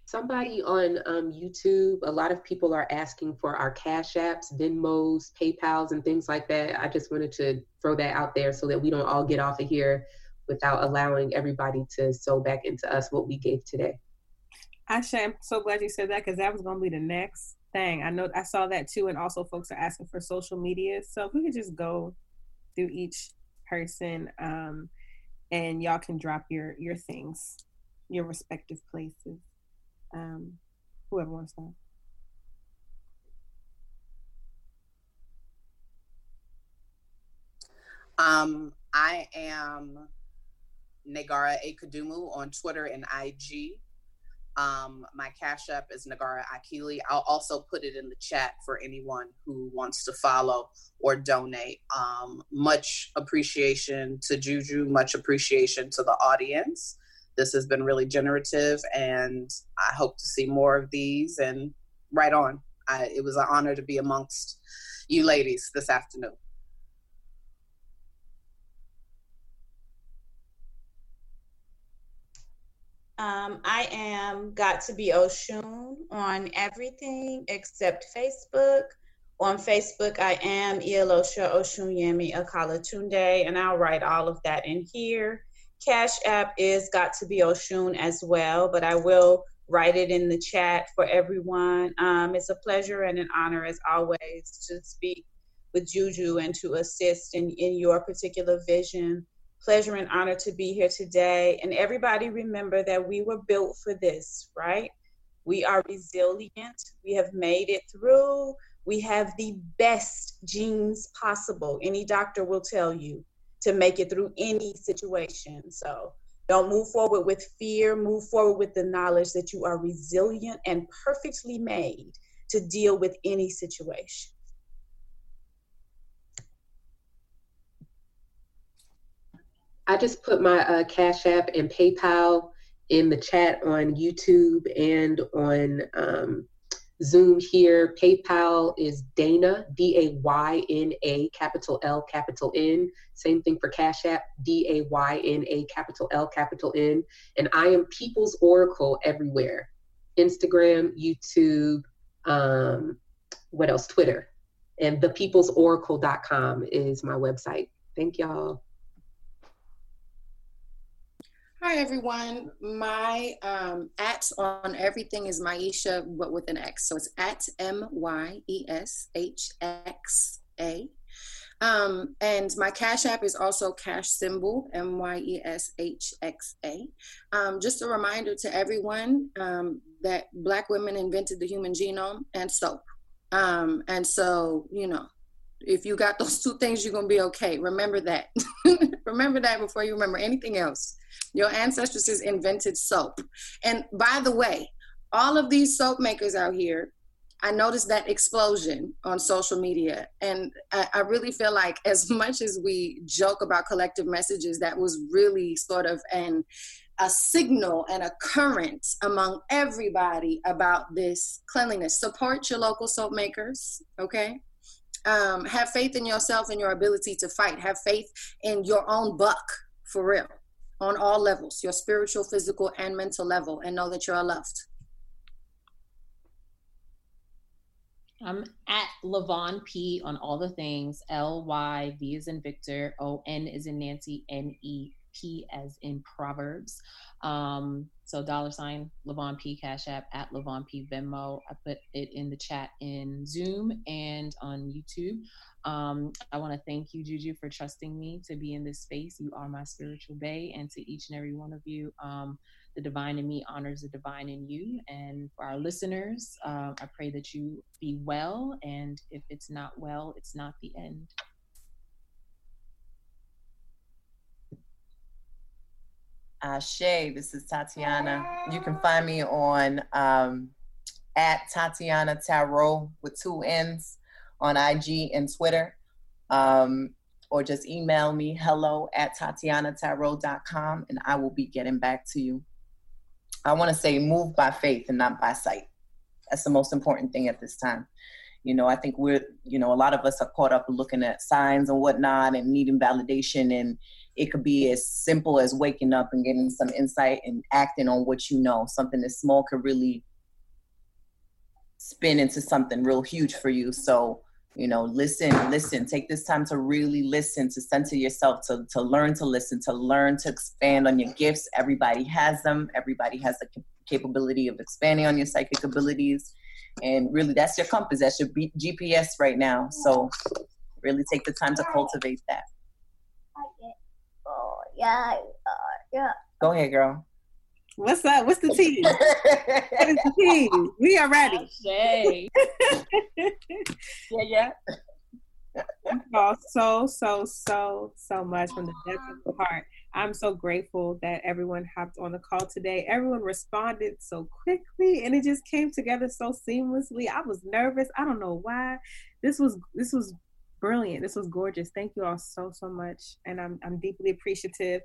Somebody on um, YouTube, a lot of people are asking for our Cash Apps, Venmos, PayPals, and things like that. I just wanted to throw that out there so that we don't all get off of here without allowing everybody to sow back into us what we gave today. Asha, I'm so glad you said that because that was going to be the next thing. I know I saw that too, and also folks are asking for social media. So if we could just go through each person, um, and y'all can drop your your things, your respective places. Um, whoever wants that. Um, I am Negarra Akadumu on Twitter and IG. Um, my Cash App is Negarra Akili. I'll also put it in the chat for anyone who wants to follow or donate. Um, much appreciation to Juju, much appreciation to the audience. This has been really generative, and I hope to see more of these. And right on. I, it was an honor to be amongst you ladies this afternoon. Um, I am Got to Be Oshun on everything except Facebook. On Facebook, I am Iyalosha Oshunyemi Akalatunde, and I'll write all of that in here. Cash App is Got to Be Oshun as well, but I will write it in the chat for everyone. Um, it's a pleasure and an honor, as always, to speak with Juju and to assist in, in your particular vision. Pleasure and honor to be here today. And everybody remember that we were built for this, right? We are resilient. We have made it through. We have the best genes possible. Any doctor will tell you to make it through any situation. So don't move forward with fear, move forward with the knowledge that you are resilient and perfectly made to deal with any situation. I just put my uh, Cash App and PayPal in the chat on YouTube and on um, Zoom here. PayPal is Dayna, D A Y N A, capital L, capital N. Same thing for Cash App, D A Y N A, capital L, capital N. And I am People's Oracle everywhere Instagram, YouTube, um, what else? Twitter. And thepeoplesoracle.com is my website. Thank y'all. Hi everyone. My um, at on everything is Myesha, but with an X. So it's at M Y E S H X A. Um, and my Cash App is also Cash Symbol M Y E S H X A. Um, just a reminder to everyone um, that Black women invented the human genome and soap. Um, and so, you know, if you got those two things, you're gonna be okay. Remember that. remember that before you remember anything else. Your ancestresses invented soap. And by the way, all of these soap makers out here, I noticed that explosion on social media. And I, I, really feel like, as much as we joke about collective messages, that was really sort of an a signal and a current among everybody about this cleanliness. Support your local soap makers, okay? Um, have faith in yourself and your ability to fight. Have faith in your own buck, for real on all levels your spiritual, physical, and mental level and know that you're loved. I'm at Lyvonne P on all the things. L Y V is in Victor. O N is in Nancy. N E P as in Proverbs. Um, so dollar sign Lyvonne P Cash App at Lyvonne P Venmo. I put it in the chat in Zoom and on YouTube. Um, I want to thank you, Juju, for trusting me to be in this space. You are my spiritual bae, and to each and every one of you, um, the divine in me honors the divine in you. And for our listeners, uh, I pray that you be well. And if it's not well, it's not the end. Ashe, this is Tatianna. You can find me on um, at Tatianna Tarot with two N's on IG and Twitter. Um, or just email me hello at tatiannatarot.com and I will be getting back to you. I want to say move by faith and not by sight. That's the most important thing at this time. You know, I think we're, you know, a lot of us are caught up looking at signs and whatnot and needing validation. And it could be as simple as waking up and getting some insight and acting on what you know. Something as small could really spin into something real huge for you. So, you know listen listen take this time to really listen to center yourself to, to learn to listen to learn to expand on your gifts. Everybody has them. Everybody has the capability of expanding on your psychic abilities. And really that's your compass. That's your B- gps right now. So really take the time to cultivate that yeah yeah go ahead girl What's up? What's the tea? what is the tea? We are ready. Shay. yeah, yeah. you so, so, so, so much from the depth of the heart. I'm so grateful that everyone hopped on the call today. Everyone responded so quickly and it just came together so seamlessly. I was nervous. I don't know why. This was this was brilliant. This was gorgeous. Thank you all so so much and I'm I'm deeply appreciative.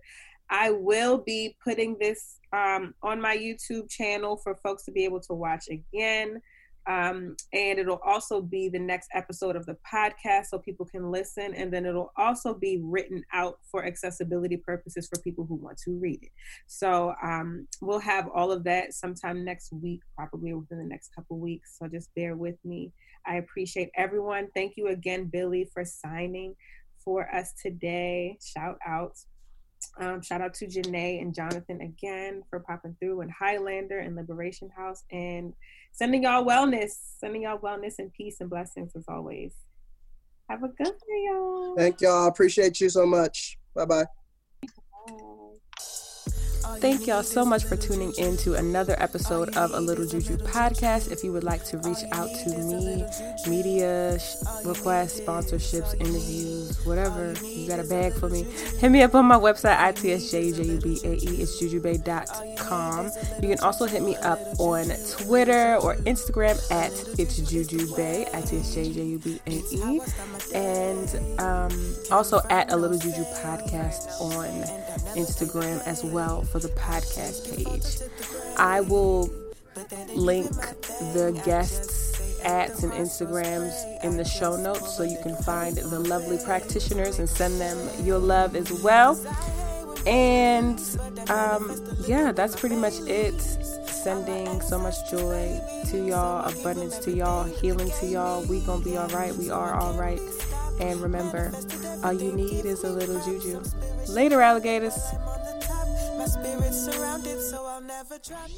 I will be putting this um, on my YouTube channel for folks to be able to watch again. Um, and it'll also be the next episode of the podcast so people can listen. And then it'll also be written out for accessibility purposes for people who want to read it. So um, we'll have all of that sometime next week, probably within the next couple weeks. So just bear with me. I appreciate everyone. Thank you again, Billy, for signing for us today. Shout out. Um, shout out to Janae and Jonathan again for popping through, and Highlander and Liberation House, and sending y'all wellness, sending y'all wellness and peace and blessings as always. Have a good day, y'all. Thank y'all. Appreciate you so much. Bye bye. Thank y'all so much for tuning in to another episode of A Little Juju podcast. If you would like to reach out to me, media requests, sponsorships, interviews, whatever, you got a bag for me, hit me up on my website, itsjujubae. It's jujubae.com. You can also hit me up on Twitter or Instagram at it's. And um, also at A Little Juju podcast on Instagram as well for the podcast page. I will link the guests' ads and Instagrams in the show notes so you can find the lovely practitioners and send them your love as well. And um, yeah, that's pretty much it. Sending so much joy to y'all, abundance to y'all, healing to y'all. We gonna be all right. We are all right. And remember, all you need is a little juju. Later, alligators. My spirit's surrounded, so I'll never drop.